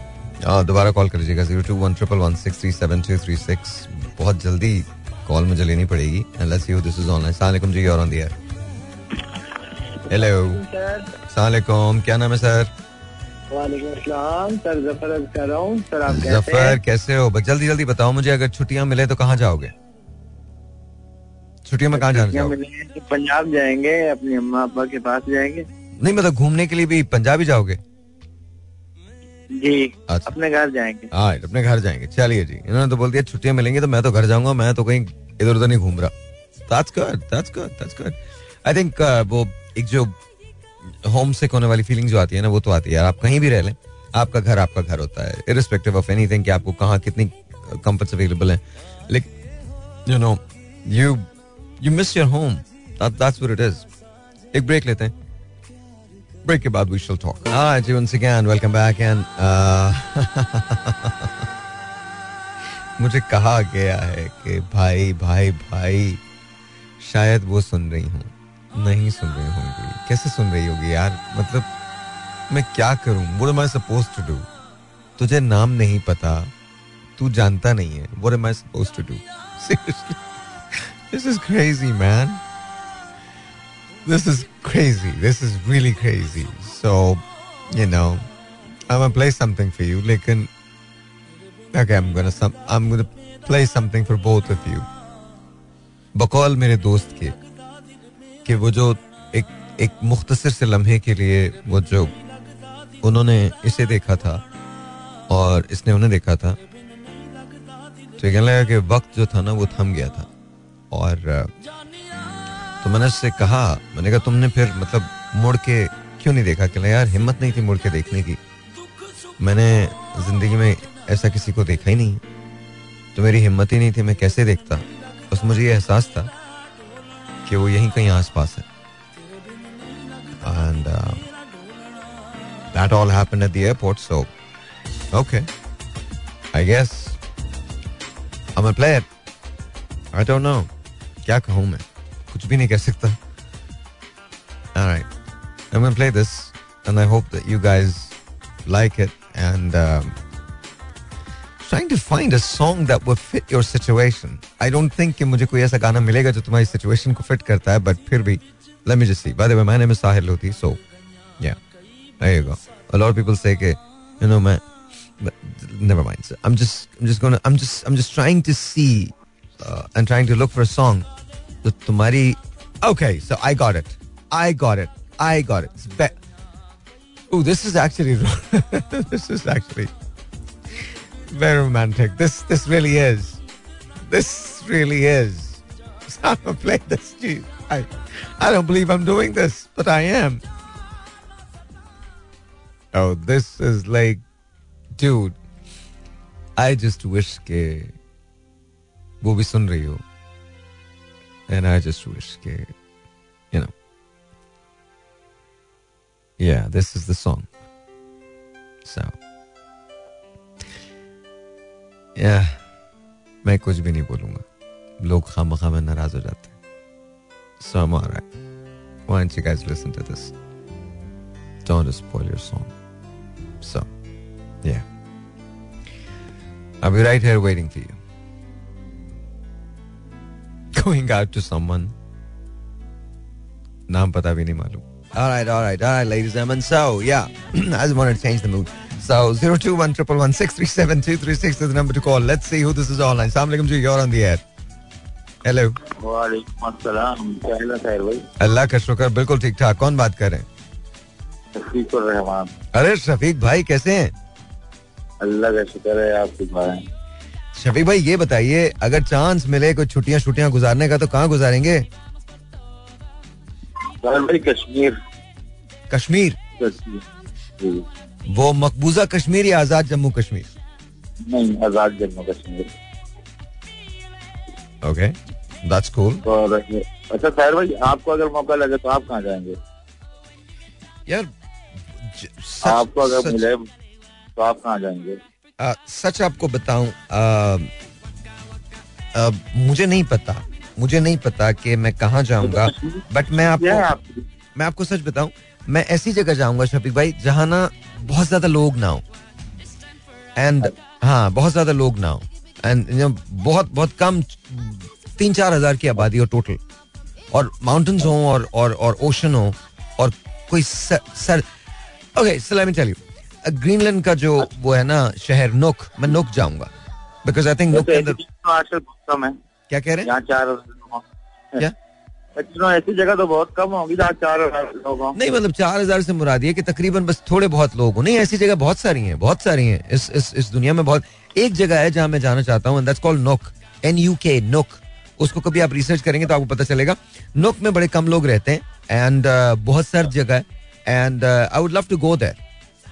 दोबारा कॉल कर लीजिएगा zero two one triple one six three seven two three six बहुत जल्दी कॉल मुझे लेनी पड़ेगी। Let's you this is online सलाम जी और ऑन द एयर हेलो सलाम क्या नाम है सर सर ज़फ़र कर रहा हूँ। सर आप ज़फ़र कैसे हो? बस जल्दी जल्दी बताओ मुझे अगर छुट्टियाँ मिले तो कहाँ जाओगे? छुट्टियों में कहाँ जाना तो पंजाब जाएँगे अपनी अम्मा अब्बा के पास जाएँगे। नहीं मतलब घूमने के लिए भी पंजाब ही जाओगे? जी। अच्छा। अपने घर जाएँगे। हाँ अपने घर जाएँगे। चलिए जी इन्होंने तो बोल दिया छुट्टियाँ मिलेंगी तो मैं तो घर जाऊँगा मैं तो कहीं इधर उधर नहीं घूम रहा। Good that's good that's good I think uh, वो एक जो होम सिक होने वाली फीलिंग जो आती है ना वो तो आती है। आप कहीं भी रह लें आपका घर आपका घर होता है। इरिस्पेक्टिव ऑफ़ एनीथिंग कि आपको कहाँ कितनी कंफर्ट्स अवेलेबल है। लेकिन you know you you miss your home that's what it is एक ब्रेक लेते हैं। ब्रेक के बाद we shall talk ji once again welcome back and मुझे कहा गया है कि भाई भाई भाई, शायद वो सुन रही हूँ। नहीं सुन रही होंगी। कैसे सुन रही होगी यार? मतलब मैं क्या करूँ? वो आई सपोज़ टू डू तुझे नाम नहीं पता। तू जानता नहीं है। वो I suppose to do this is crazy man this is crazy this is really crazy so you know I am play something for you लेकिन okay, i'm gonna some, i'm gonna play something for both of you. बकौल मेरे दोस्त के, कि वो जो एक एक मुख्तसर से लम्हे के लिए वो जो उन्होंने इसे देखा था, और इसने उन्हें देखा था तो कहने लगा कि वक्त जो था ना, वो थम गया था। और तो मैंने उससे कहा, मैंने कहा, तुमने फिर मतलब मुड़ के क्यों नहीं देखा? कि यार, हिम्मत नहीं थी मुड़ के देखने की। मैंने ज़िंदगी में ऐसा किसी को देखा ही नहीं। तो मेरी हिम्मत ही नहीं थी, मैं कैसे देखता? बस मुझे ये एहसास था कि वो यहीं कहीं आस पास है and that all happened at the airport so okay I guess I am player I don't know क्या कहूँ मैं? कुछ भी नहीं कह सकता alright I'm gonna play this, and I hope that you guys like it. And um, trying to find a song that will fit your situation. I don't think कि मुझे कोई ऐसा गाना मिलेगा जो तुम्हारी situation को fit करता है, but फिर भी let me just see. By the way, my name is Sahir Loti, so yeah, there you go. A lot of people say कि you know man, but never mind. So I'm just I'm just gonna I'm just I'm just trying to see uh, and trying to look for a song that तुम्हारी okay. So I got it. I got it. I got it. It's be- Ooh, this is actually this is actually very romantic. This this really is. This really is. So I'm gonna play this. Gee, I I don't believe I'm doing this, but I am. Oh, this is like, dude. I just wish के वो भी सुन रही हो. And I just wish के, you know. Yeah, this is the song. So. Yeah. मैं कुछ भी नहीं बोलूँगा लोग खाम खा में नाराज़ हो जाते हैं So I'm alright. Why don't you guys listen to this? Don't spoil your song. So, yeah. I'll be right here waiting for you. Going out to someone. नाम पता भी नहीं मालूम. All right, all right, all right, ladies and gentlemen. So, yeah, I just wanted to change the mood. So, 021 is the number to call. Let's see who this is online. Assalamu alaikum you're on the air. Hello है अल्लाह का शुक्र बिल्कुल ठीक ठाक कौन बात कर रहे हैं शफीक रहमान अरे शफीक भाई कैसे हैं अल्लाह का शुक्र है आप ठीक हैं शफीक भाई ये बताइए अगर चांस मिले कोई छुट्टियाँ छुट्टियाँ गुजारने का तो कहाँ गुजारेंगे? कश्मीर। कश्मीर? कश्मीर वो मकबूजा कश्मीर या आज़ाद जम्मू कश्मीर? नहीं Azad Jammu Kashmir. Okay that's cool और अच्छा साहिर भाई आपको अगर मौका लगे तो आप कहाँ जाएँगे? यार सच, आपको अगर सच, मिले तो आप कहाँ जाएँगे? सच आपको बताऊँ मुझे नहीं पता मुझे नहीं पता कि मैं कहाँ जाऊँगा बट मैं आपको मैं आपको सच बताऊँ मैं ऐसी जगह जाऊँगा शफीक भाई जहाँ ना बहुत ज़्यादा लोग ना हो। एंड हाँ बहुत ज़्यादा लोग ना हो। एंड बहुत बहुत कम तीन चार हज़ार की आबादी हो टोटल और माउंटेन्स हो और और और ओशन हो और कोई sir, sir okay so let me tell you Greenland का जो वो है ना शहर नोक मैं नोक जाऊँगा। बिकॉज़ आई थिंक नोक के अंदर कम है। क्या कह रहे हैं? चार क्या? ऐसी जगह तो बहुत कम होगी जहाँ चार लोग हों। नहीं मतलब चार हज़ार से मुराद ये कि तकरीबन बस थोड़े बहुत लोग हो। नहीं ऐसी जगह बहुत सारी हैं बहुत सारी हैं। इस इस इस दुनिया में बहुत एक जगह है जहाँ मैं जाना चाहता हूँ that's called Nuuk in U K Nuuk उसको कभी आप रिसर्च करेंगे तो आपको पता चलेगा। नोक में बड़े कम लोग रहते हैं एंड uh, बहुत सर्द जगह है। And I would love to go there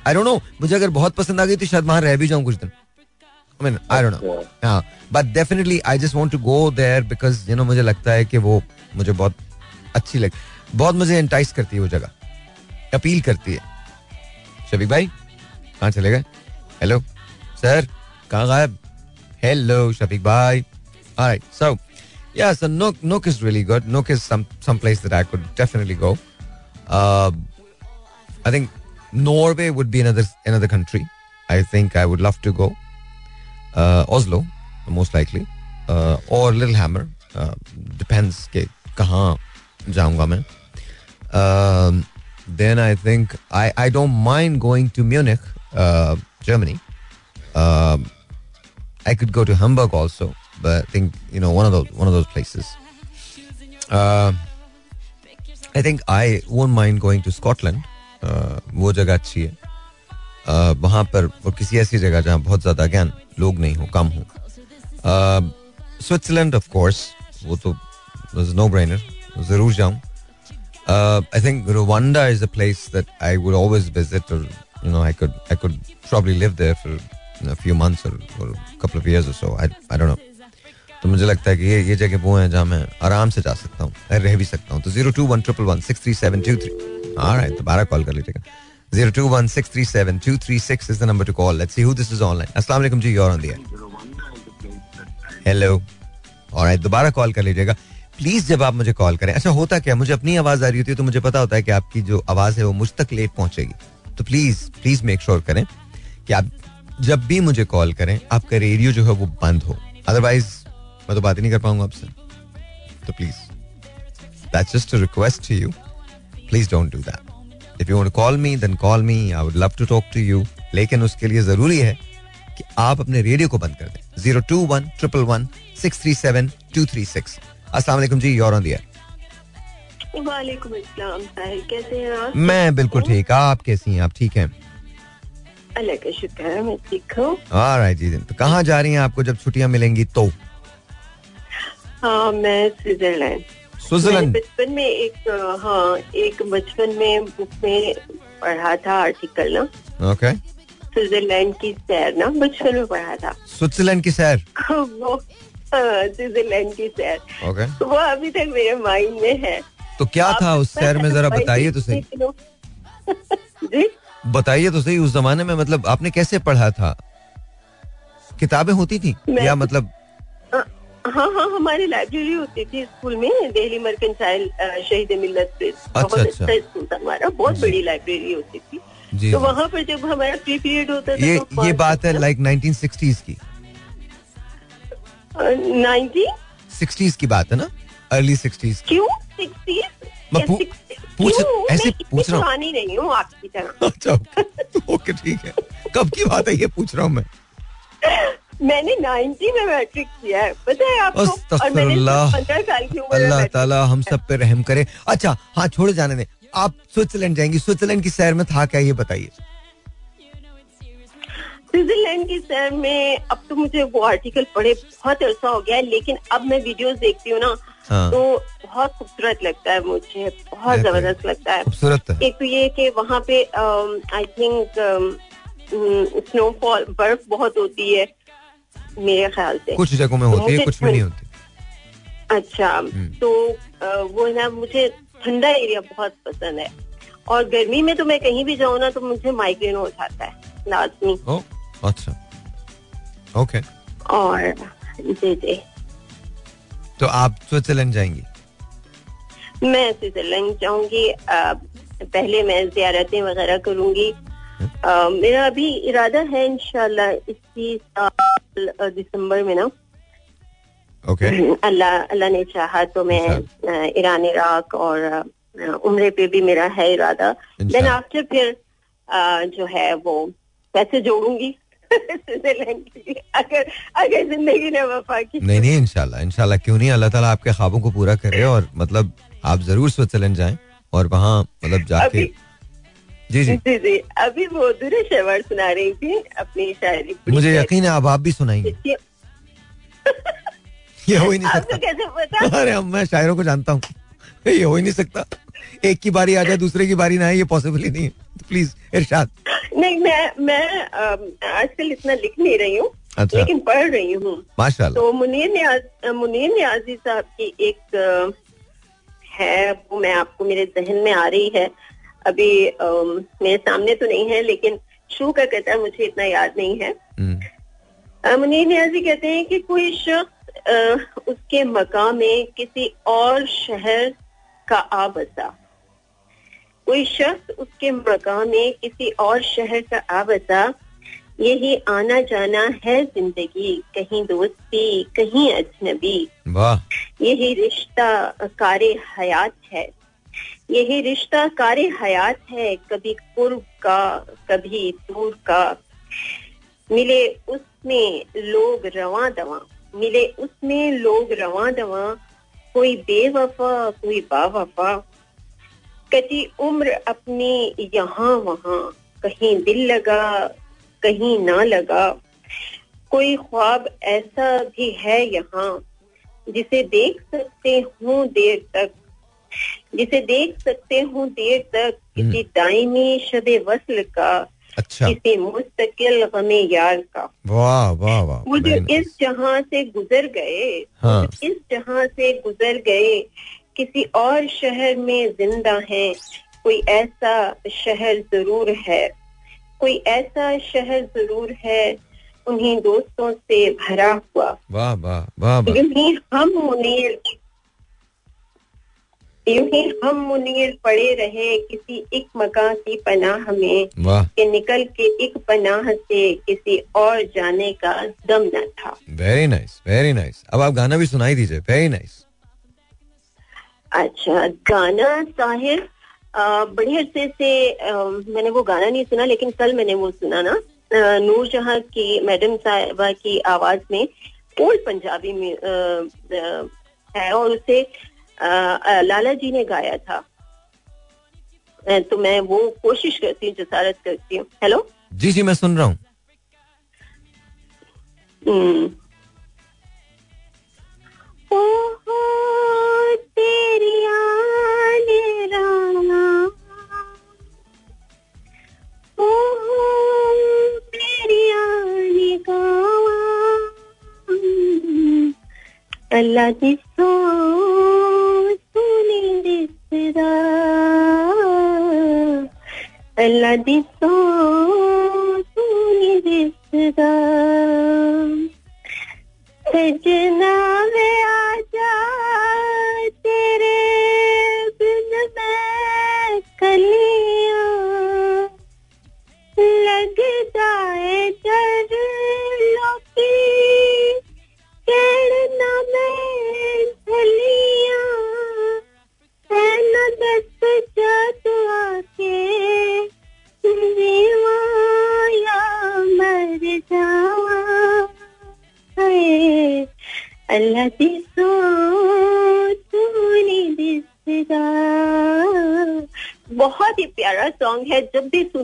I don't know मुझे अगर बहुत पसंद आ गई तो शायद वहाँ रह भी जाऊँ कुछ दिन। I mean I don't know हाँ but definitely I just want to go there because you know मुझे लगता है कि वो मुझे बहुत अच्छी लग बहुत मुझे एंटाइस करती है वो जगह। अपील करती है। शबीक भाई कहाँ चले गए? हेलो सर कहाँ गायब? हेलो शफीक भाई। So yeah so Nook Nook is really good. Nook is some some place that I could definitely go. Uh, I think Norway would be another another country I think I would love to go uh, Oslo most likely uh, or Littlehammer uh, depends के कहाँ जाऊंगा मैं um, then I think I, I don't mind going to Munich, uh, Germany. Um, I could go to Hamburg also, but I think you know one of those one of those places. Uh, I think I won't mind going to Scotland. वो जगह अच्छी है। वहाँ पर और किसी ऐसी जगह जहाँ बहुत ज़्यादा ज्ञान लोग नहीं हो, कम हो। स्विट्जरलैंड ऑफ़ कोर्स वो तो नो ब्रेनर ज़रूर जाऊँ। I think Rwanda is a place that I would always visit और you know I could I could probably live there for a few months और और कपल ऑफ़ इयर्स और so I I don't know तो मुझे लगता है कि ये ये जगह वो हैं जहाँ मैं आराम से जा सकता हूँ रह भी सकता हूँ। तो zero two one triple one six three seven two three हाँ दोबारा कॉल कर लीजिएगा। Zero two one six three seven two three six is the number to call let's see who this is online अस्सलाम वालेकुम जी your on the air hello और दोबारा कॉल कर लीजिएगा। प्लीज़ जब आप मुझे कॉल करें। अच्छा होता क्या मुझे अपनी आवाज़ आ रही होती है तो मुझे पता होता है कि आपकी जो आवाज़ है वो मुझ तक लेट पहुंचेगी। तो प्लीज़ प्लीज़ मेक श्योर करें कि आप जब भी मुझे कॉल करें, आपका रेडियो जो है वो बंद हो। अदरवाइज़ मैं तो बात ही नहीं कर पाऊँगा आपसे। तो please that's just request to you please don't do that if you want call me then call me I would love to talk to you लेकिन उसके लिए ज़रूरी है कि आप अपने रेडियो को बंद कर दें। Zero two one triple one six three seven two three six. अस्सलाम जी योर ऑन दिया हैं मैं बिल्कुल ठीक। आप कैसी हैं? आप ठीक हैं? अल्लाह का शुक्र है मैं ठीक हूँ। राइट जी तो कहाँ जा रही हैं? आपको जब छुट्टियाँ मिलेंगी तो? हाँ मैं स्विट्जरलैंड। स्विट्जरलैंड। बचपन में एक हाँ एक बचपन में बुक में पढ़ा था आर्टिकल ना। ओके। स्विट्जरलैंड की सैर ना बचपन में पढ़ा था। स्विट्जरलैंड की सैर? वो हाँ, स्विट्जरलैंड की सैर। ओके। वो अभी तक मेरे माइंड में है। तो क्या था उस शहर में? जरा बताइए तो सही। जी? बताइए तो सही उस जमाने में मतलब आपने कैसे पढ़ा था? किताबें होती थी? या मतलब हाँ हाँ हमारी लाइब्रेरी होती थी स्कूल में दिल्ली मर्केंटाइल शहीद मिल्लत पे। बहुत अच्छा, अच्छा स्कूल था हमारा बहुत बड़ी लाइब्रेरी होती थी। तो वहाँ पर जब हमारा प्री पीरियड होता था ये तो ये बात है लाइक 1960s की। नाइनटीन सिक्सटीज की बात है ना? अर्ली सिक्सटीज क्यों? पूछ ऐसे पूछ रहा हूँ। नहीं हूँ आपकी तरह। अच्छा ओके ठीक है। कब की बात है ये पूछ रहा हूँ मैं? मैंने 90 में मैट्रिक किया है। पता है आपको? और मैंने साल की उम्र अल्लाह ताला हम सब पे रहम करे। अच्छा हाँ छोड़ जाने दें। आप स्विट्जरलैंड जाएँगी। स्विट्जरलैंड की शहर में था क्या? ये बताइए। स्विट्जरलैंड की सैर में अब तो मुझे वो आर्टिकल पढ़े बहुत अर्सा हो गया है लेकिन अब मैं वीडियोस देखती हूँ ना हाँ। तो बहुत खूबसूरत लगता है मुझे बहुत ज़बरदस्त लगता है। खूबसूरत एक तो ये कि वहाँ पे आई थिंक स्नोफॉल बर्फ़ बहुत होती है मेरे ख्याल से। कुछ जगहों में होती है कुछ में नहीं होती। अच्छा हम्म। तो वो ना मुझे ठंडा एरिया बहुत पसंद है। और गर्मी में तो मैं कहीं भी जाऊँ ना तो मुझे माइग्रेन हो जाता है लाजमी। अच्छा। ओके। और जी जी। तो आप स्विट्जरलैंड जाएँगी? मैं स्विट्जरलैंड जाऊँगी पहले मैं जियारतें वगैरह करूँगी आ, मेरा अभी इरादा है इंशाल्लाह इसी साल दिसंबर में ना। Okay okay. अल्लाह अल्लाह ने चाहा तो मैं अच्छा। ईरान इराक और उम्र पे भी मेरा है इरादा। देन आफ्टर फिर जो है वो पैसे जोड़ूँगी। अगर अगर ज़िंदगी ने वफा की। नहीं नहीं इनशाला इनशाला क्यों नहीं? अल्लाह ताला आपके ख्वाबों को पूरा करे और मतलब आप ज़रूर स्विट्जरलैंड जाएँ और वहाँ मतलब जाके जी जी। जी जी। अभी वो दूर शेवर सुना रही थी अपनी शायरी मुझे यकीन है अब आप भी सुनाएँगे। ये हो ही नहीं सकता। कैसे पता? अरे मैं शायरों को जानता हूँ। ये हो ही नहीं सकता। एक की बारी आ जाए दूसरे की बारी ना आए ये पॉसिबल ही नहीं है। प्लीज़ इरशाद। नहीं मैं मैं आजकल इतना लिख नहीं रही हूँ अच्छा। लेकिन पढ़ रही हूँ। माशाल्लाह। तो मुनीर ने मुनीर न्याजी साहब की एक है वो मैं आपको मेरे जहन में आ रही है। अभी मेरे सामने तो नहीं है लेकिन शू का कहता है मुझे इतना याद नहीं है। हम्म। मुनीर न्याजी कहते हैं कि कोई शख्स उसके मकाम में किसी और शहर का आ बसा कोई शख्स उसके मकाम में किसी और शहर का आ बसा यही आना जाना है ज़िंदगी। कहीं दोस्ती कहीं अजनबी। यही रिश्ता कार हयात है। यही रिश्ता कार्य हयात है, कभी कुर्ब का, कभी दूर का। मिले उसमें लोग रवा दवा, मिले उसमें लोग रवा दवा। कोई बेवफा, कोई बावफा। कटी उम्र अपनी यहाँ वहाँ, कहीं दिल लगा, कहीं ना लगा। कोई ख्वाब ऐसा भी है यहाँ, जिसे देख सकते हूँ देर तक। जिसे देख सकते हूँ देर तक हम्म। किसी दायमी शब वसल का अच्छा। किसी मुस्तकिल गमे यार का। वाह वाह वाह वो जो इस जहाँ से गुजर गए हाँ। इस जहाँ से गुजर गए किसी और शहर में ज़िंदा हैं कोई ऐसा शहर ज़रूर है। कोई ऐसा शहर ज़रूर है उन्हीं दोस्तों से भरा हुआ। वाह वाह वाह हम मुनीर यूँ ही हम मुनीर पड़े रहे किसी एक मकान की पनाह में कि निकल के एक पनाह से किसी और जाने का दम न था। वेरी नाइस वेरी नाइस अब आप गाना भी सुनाई दीजिए। वेरी नाइस अच्छा गाना साहिर बड़े अरसे से आ, मैंने वो गाना नहीं सुना लेकिन कल मैंने वो सुना ना। नूर जहाँ की मैडम साहबा की आवाज़ में ओल्ड पंजाबी में आ, आ, है और उसे लाला जी ने गाया था। तो मैं वो कोशिश करती हूँ जसारत करती हूँ। हेलो? जी जी मैं सुन रहा हूँ। हम्म। अल्लाह दी सो सुनी दिसदा अल्लाह दिसो सुनी दिसदा सजना वे आजा तेरे बिन मैं कलिया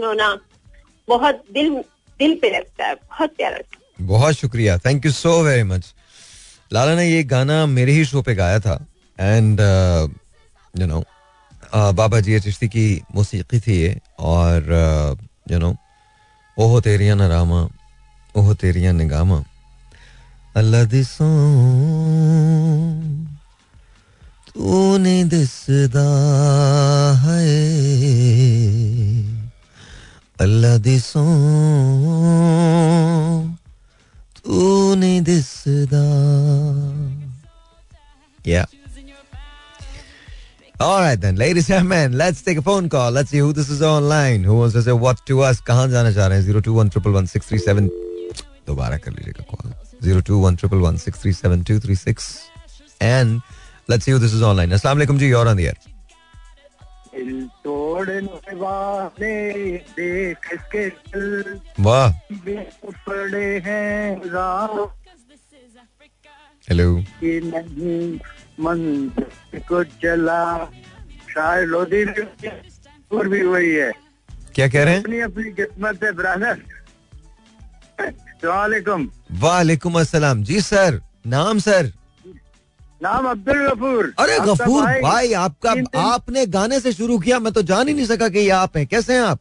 जब भी सुनो ना बहुत दिल दिल पे लगता है, बहुत प्यारा बहुत शुक्रिया thank you so very much Lala ने ये गाना मेरे ही शो पे गाया था and you know Baba ji Chishti की मौसीकी थी ये, और यू नो ओहो तेरिया न रामा, ओहो तेरिया निगामा। अल्लाह दिसो तूने दिसदा है। अल्लाह दिसो तूने दिसदा Yeah. All right then, ladies and men, let's take a phone call. Let's see who this is online. Who wants to say what to us? कहाँ जाना चाह रहे हैं? Zero two one triple one six three seven. दोबारा कर लीजिएगा call. Zero two one triple one six three seven two three six. And let's see who this is online. Assalamu alaikum ji, you're on the air. दिल तोड़ने वाले देख के वाह। पड़े हैं हेलो कि नहीं मंदिर को चला शायद लोधी और भी वही है। क्या कह रहे हैं? अपनी अपनी किस्मत है ब्रदर वालेकुम वालेकुम अस्सलाम। जी सर नाम सर। नाम अब्दुल गफूर। अरे गफूर भाई, भाई आपका आपने गाने से शुरू किया मैं तो जान ही नहीं सका कि ये आप हैं। कैसे हैं आप?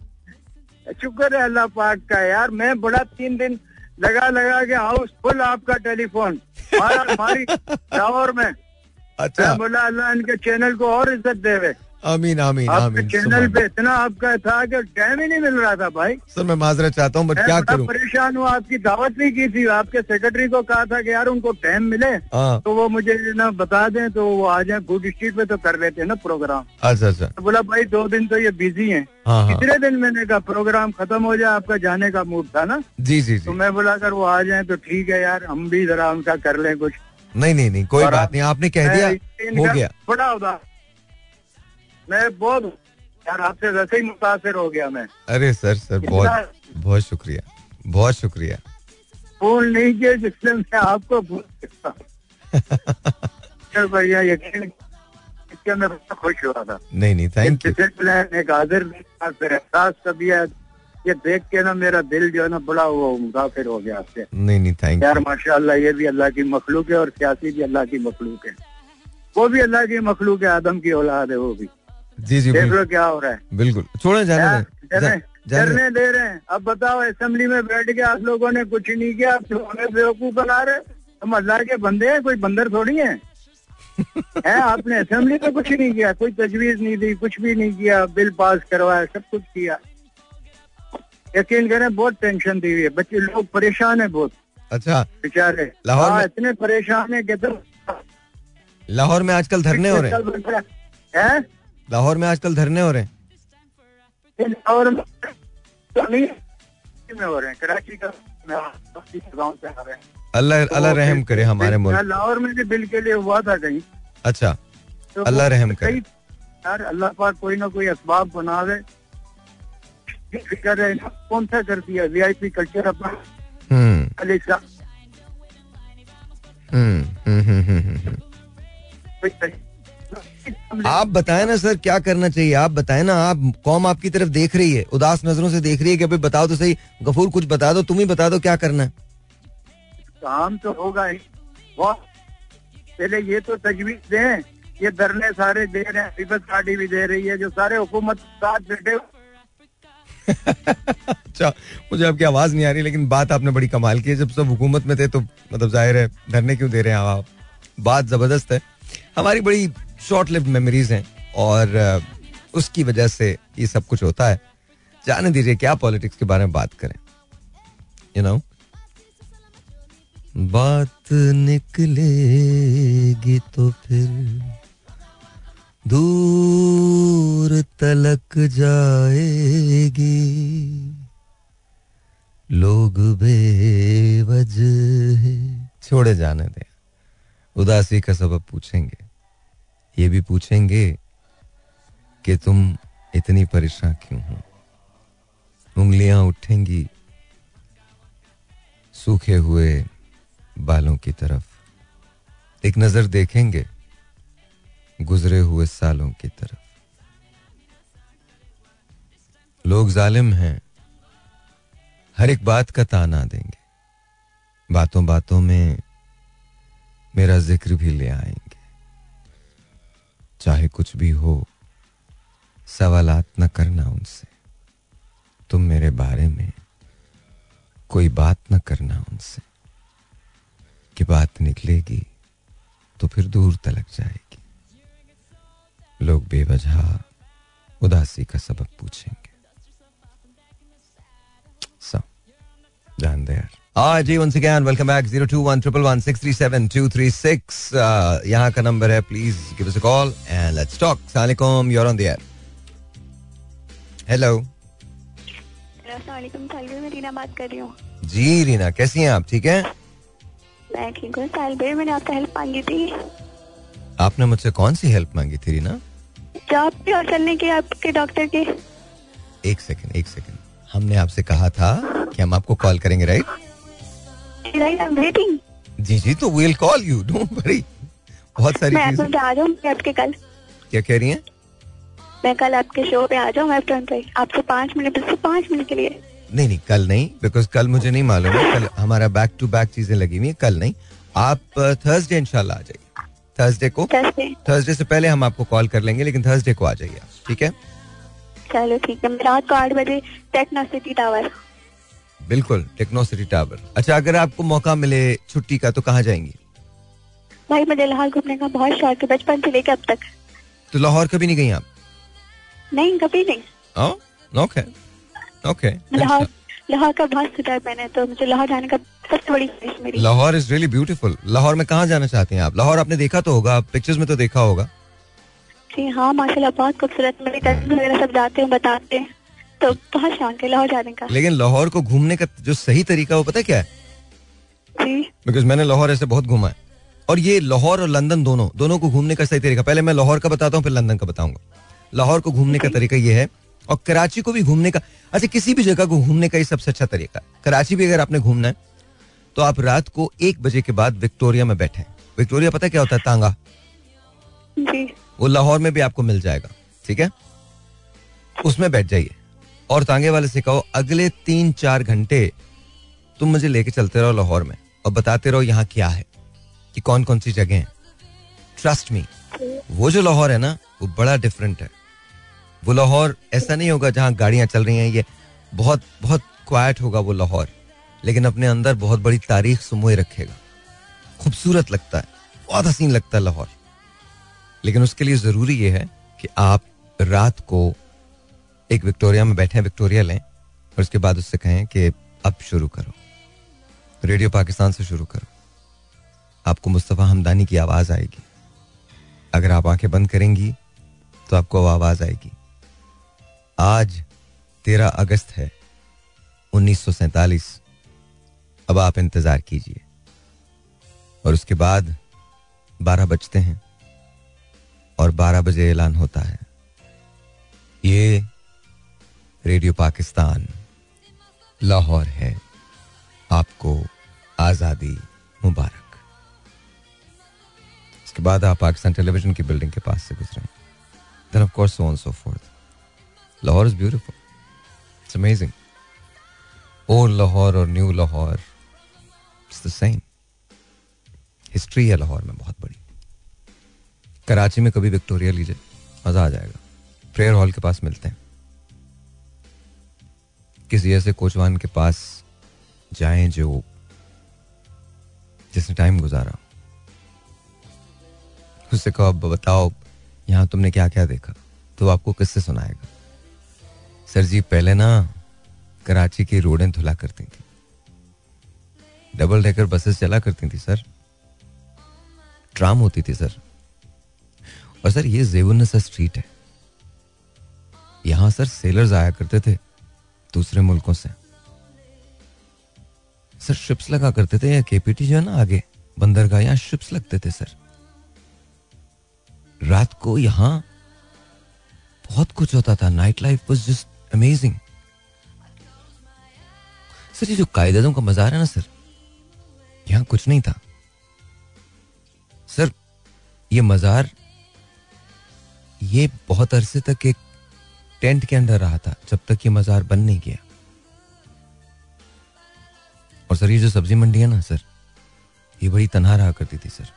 शुक्र है अल्लाह पाक का यार मैं बड़ा तीन दिन लगा लगा के हाउस फुल आपका टेलीफोन। हमारी लाहौर में। अच्छा। बोला अल्लाह इनके चैनल को और इज़्ज़त देवे। आमीन आमीन आमीन चैनल पे इतना आपका था कि टाइम ही नहीं मिल रहा था भाई। सर मैं माजरत चाहता हूँ बट क्या करूँ? परेशान हुआ आपकी दावत नहीं की थी। आपके सेक्रेटरी को कहा था कि यार उनको टाइम मिले हाँ। तो वो मुझे ना बता दें तो वो आ जाए फ़ूड स्ट्रीट पे तो कर लेते हैं ना प्रोग्राम अच्छा अच्छा। तो बोला भाई दो दिन तो ये बिज़ी है। हाँ, हाँ। कितने दिन मैंने कहा प्रोग्राम खत्म हो जाए आपका जाने का मूड था ना? जी जी तो मैं बोला अगर वो आ जाए तो ठीक है यार हम भी जरा उनका कर लें कुछ। नहीं नहीं नहीं कोई बात नहीं आपने कह दिया हो गया। बड़ा उदास मैं बहुत यार आपसे वैसे ही मुतासर हो गया मैं। अरे सर सर बहुत बहुत शुक्रिया बहुत शुक्रिया। फ़ोन नहीं किया जिससे मैं आपको भूल सकता। भैया यकीन इसके मैं खुश हुआ था। नहीं नहीं थैंक यू एक हाजिर फिर एहसास तबीयत ये देख के ना मेरा दिल जो है ना बड़ा वो मुसाफिर हो गया आपसे। नहीं नहीं थैंक यार माशाल्लाह ये भी अल्लाह की मखलूक है और सियासी भी अल्लाह की मखलूक है। वो भी अल्लाह की मखलूक है आदम की औलाद है वो भी। जी जी देख लो क्या हो रहा है। बिल्कुल। छोड़े जाने डरने दे रहे हैं। अब बताओ असेंबली में बैठ के आप लोगों ने कुछ नहीं किया आप हमें बेवकूफ़ बना रहे हम अल्लाह के बंदे हैं कोई बंदर थोड़ी है? है आपने असेंबली में कुछ नहीं किया कोई तजवीज नहीं दी कुछ भी नहीं किया बिल पास करवाया सब कुछ किया। यकीन करें बहुत टेंशन दी हुई है बच्चे लोग परेशान है बहुत। अच्छा। बेचारे। लाहौर हाँ, इतने परेशान है कि लाहौर में आजकल धरने हो रहे हैं। है? लाहौर में आजकल धरने हो रहे हैं। और में हो रहे हैं कराची का गाँव से आ रहे हैं। अल्लाह अल्लाह तो रहम करे हमारे मुल्क। लाहौर में बिल के लिए हुआ था कहीं। अच्छा तो अल्लाह वो रहम करे। यार अल्लाह पाक कोई ना कोई असबाब बना दे फ़िक्र है कौन सा कर दिया? वीआईपी कल्चर अपना। हम्म। अली साहब हम्म हम्म, हम्म, हम्म, हम्म, हम्म। आप बताए ना सर क्या करना चाहिए? आप बताए ना आप कौम आपकी तरफ़ देख रही है उदास नज़रों से देख रही है कि अभी बताओ तो सही गफूर कुछ बता दो तुम ही बता दो क्या करना है। काम तो होगा ही। पहले ये तो तजवीज दें ये धरने सारे दे रहे हैं पीपल्स पार्टी भी दे रही है जो सारे हुकूमत साथ बैठे अच्छा मुझे आपकी आवाज़ नहीं आ रही लेकिन बात आपने बड़ी कमाल की है। जब सब हुकूमत में थे तो मतलब ज़ाहिर है धरने क्यों दे रहे हैं आप? बात ज़बरदस्त है। हमारी बड़ी शॉर्ट लिव मेमोरीज हैं और उसकी वजह से ये सब कुछ होता है। जाने दीजिए क्या पॉलिटिक्स के बारे में बात करें। You you know know? बात निकलेगी तो फिर दूर तलक जाएगी। लोग बेवजह छोड़े जाने दें। उदासी का सबब पूछेंगे। ये भी पूछेंगे कि तुम इतनी परेशान क्यों हो? उंगलियाँ उठेंगी, सूखे हुए बालों की तरफ़। एक नज़र देखेंगे, गुजरे हुए सालों की तरफ़। लोग जालिम हैं, हर एक बात का ताना देंगे। बातों बातों में मेरा ज़िक्र भी ले आएँगे। चाहे कुछ भी हो सवालात न करना उनसे। तुम मेरे बारे में कोई बात न करना उनसे। कि बात निकलेगी तो फिर दूर तलक जाएगी। लोग बेवजह उदासी का सबक पूछेंगे। So, जान दे यार। हाँ जी once again welcome back 02111637236 uh, यहाँ का नंबर है please give us a call and let's talk. सलामकुम you're on the air. Hello वालेकुम साहिल मैं रीना बात कर रही हूँ। जी रीना कैसी हैं आप? ठीक हैं? मैं ठीक हूँ मैंने आपसे हेल्प मांगी थी। आपने मुझसे कौन सी हेल्प मांगी थी रीना? जॉब पे और चलने के आपके डॉक्टर के। एक सेकंड एक सेकंड हमने आपसे कहा था कि हम आपको कॉल करेंगे राइट जी जी तो will call you don't worry बहुत सारी मैं आपको आ जाऊँ आपके कल। क्या कह रही हैं? मैं कल आपके शो पे आ जाऊँ आफ्टरनून पे। आपसे पाँच मिनट सिर्फ़ पाँच मिनट के लिए। नहीं नहीं कल नहीं बिकॉज़ कल मुझे नहीं मालूम है। कल हमारा बैक टू बैक चीज़ें लगी हुई है। कल नहीं। आप थर्सडे इंशाल्लाह आ जाइए। थर्सडे को थर्सडे थर्सडे से पहले हम आपको कॉल कर लेंगे लेकिन थर्सडे को आ जाइए ठीक है? चलो ठीक है। रात को आठ बजे टेक्नो सिटी टावर बिल्कुल टेक्नो सिटी टावर। अच्छा अगर आपको मौका मिले छुट्टी का तो कहाँ जाएँगी? भाई मुझे लाहौर घूमने का बहुत शौक है बचपन से लेकर अब तक। तो लाहौर कभी नहीं गई आप? नहीं कभी नहीं। ओके ओके लाहौर लाहौर का बहुत सुना है मैंने तो मुझे लाहौर जाने का सबसे बड़ी ख्वाहिश मेरी। Lahore is really beautiful Lahore में कहाँ जाना चाहते हैं आप? लाहौर आपने देखा तो होगा पिक्चर्स में तो देखा होगा। जी हाँ माशाल्लाह बहुत खूबसूरत। मेरे कज़न वगैरह सब जाते हैं बताते हैं। तो बहुत शौक है लाहौर जाने का। लेकिन लाहौर को घूमने का जो सही तरीका वो पता क्या है? बिकॉज़ मैंने लाहौर ऐसे बहुत घूमा है। और ये लाहौर और लंदन दोनों दोनों को घूमने का सही तरीका। पहले मैं लाहौर का बताता हूँ फिर लंदन का बताऊँगा। लाहौर को घूमने का तरीका ये है और कराची को भी घूमने का अच्छा किसी भी जगह को घूमने का ये सबसे अच्छा तरीका कराची भी अगर आपने घूमना है तो आप रात को एक बजे के बाद विक्टोरिया में बैठे विक्टोरिया पता क्या होता है? तांगा। जी। वो लाहौर में भी आपको मिल जाएगा ठीक है? उसमें बैठ जाइए। और तांगे वाले से कहो, अगले तीन चार घंटे तुम मुझे लेके चलते रहो लाहौर में और बताते रहो यहाँ क्या है, कि कौन कौन सी जगह है। ट्रस्ट मी वो जो लाहौर है ना, वो बड़ा डिफरेंट है। वो लाहौर ऐसा नहीं होगा जहाँ गाड़ियाँ चल रही हैं, ये बहुत बहुत क्वाइट होगा वो लाहौर, लेकिन अपने अंदर बहुत बड़ी तारीख सुमोए रखेगा। खूबसूरत लगता है, बहुत हसीन लगता है लाहौर। लेकिन उसके लिए ज़रूरी ये है कि आप रात को एक विक्टोरिया में बैठे विक्टोरिया लें और उसके बाद उससे कहें कि अब शुरू करो। रेडियो पाकिस्तान से शुरू करो। आपको मुस्तफ़ा हमदानी की आवाज़ आएगी। अगर आप आँखें बंद करेंगी तो आपको आवाज़ आएगी। आज तेरह अगस्त है 1947 अब आप इंतज़ार कीजिए। और उसके बाद बारह बजते हैं और बारह बजे ऐलान होता है। ये रेडियो पाकिस्तान, लाहौर है। आपको आज़ादी मुबारक। इसके बाद आप पाकिस्तान टेलीविज़न की बिल्डिंग के पास से गुजरे। Lahore is beautiful it's amazing old Lahore और new Lahore it's the same history है लाहौर में बहुत बड़ी। कराची में कभी विक्टोरिया लीजिए, मज़ा आ जाएगा। प्रेयर हॉल के पास मिलते हैं। किसी ऐसे कोचवान के पास जाएँ जो जिसने टाइम गुजारा। उससे कहो, अब बताओ, यहाँ तुमने क्या क्या देखा? तो आपको किससे सुनाएगा। सर जी, पहले ना कराची की रोडें धुला करती थी। डबल डेकर बसेस चला करती थी, सर। ट्राम होती थी, सर। और सर, ये जेवन स्ट्रीट है। यहाँ सर सेलर्स आया करते थे। दूसरे मुल्कों से। सर शिप्स लगा करते थे या केपीटी जो है ना आगे, बंदरगाह, यहाँ शिप्स लगते थे सर। रात को यहाँ बहुत कुछ होता था। Night life was just amazing sir, ये जो कायदों का मजार है ना सर, यहाँ कुछ नहीं था। सर, ये मजार, ये बहुत अरसे तक एक टेंट के अंदर रहा था, जब तक ये मजार बन नहीं गया। और सर, ये जो सब्ज़ी मंडी है ना, सर, ये बड़ी तनहा रहा करती थी, सर।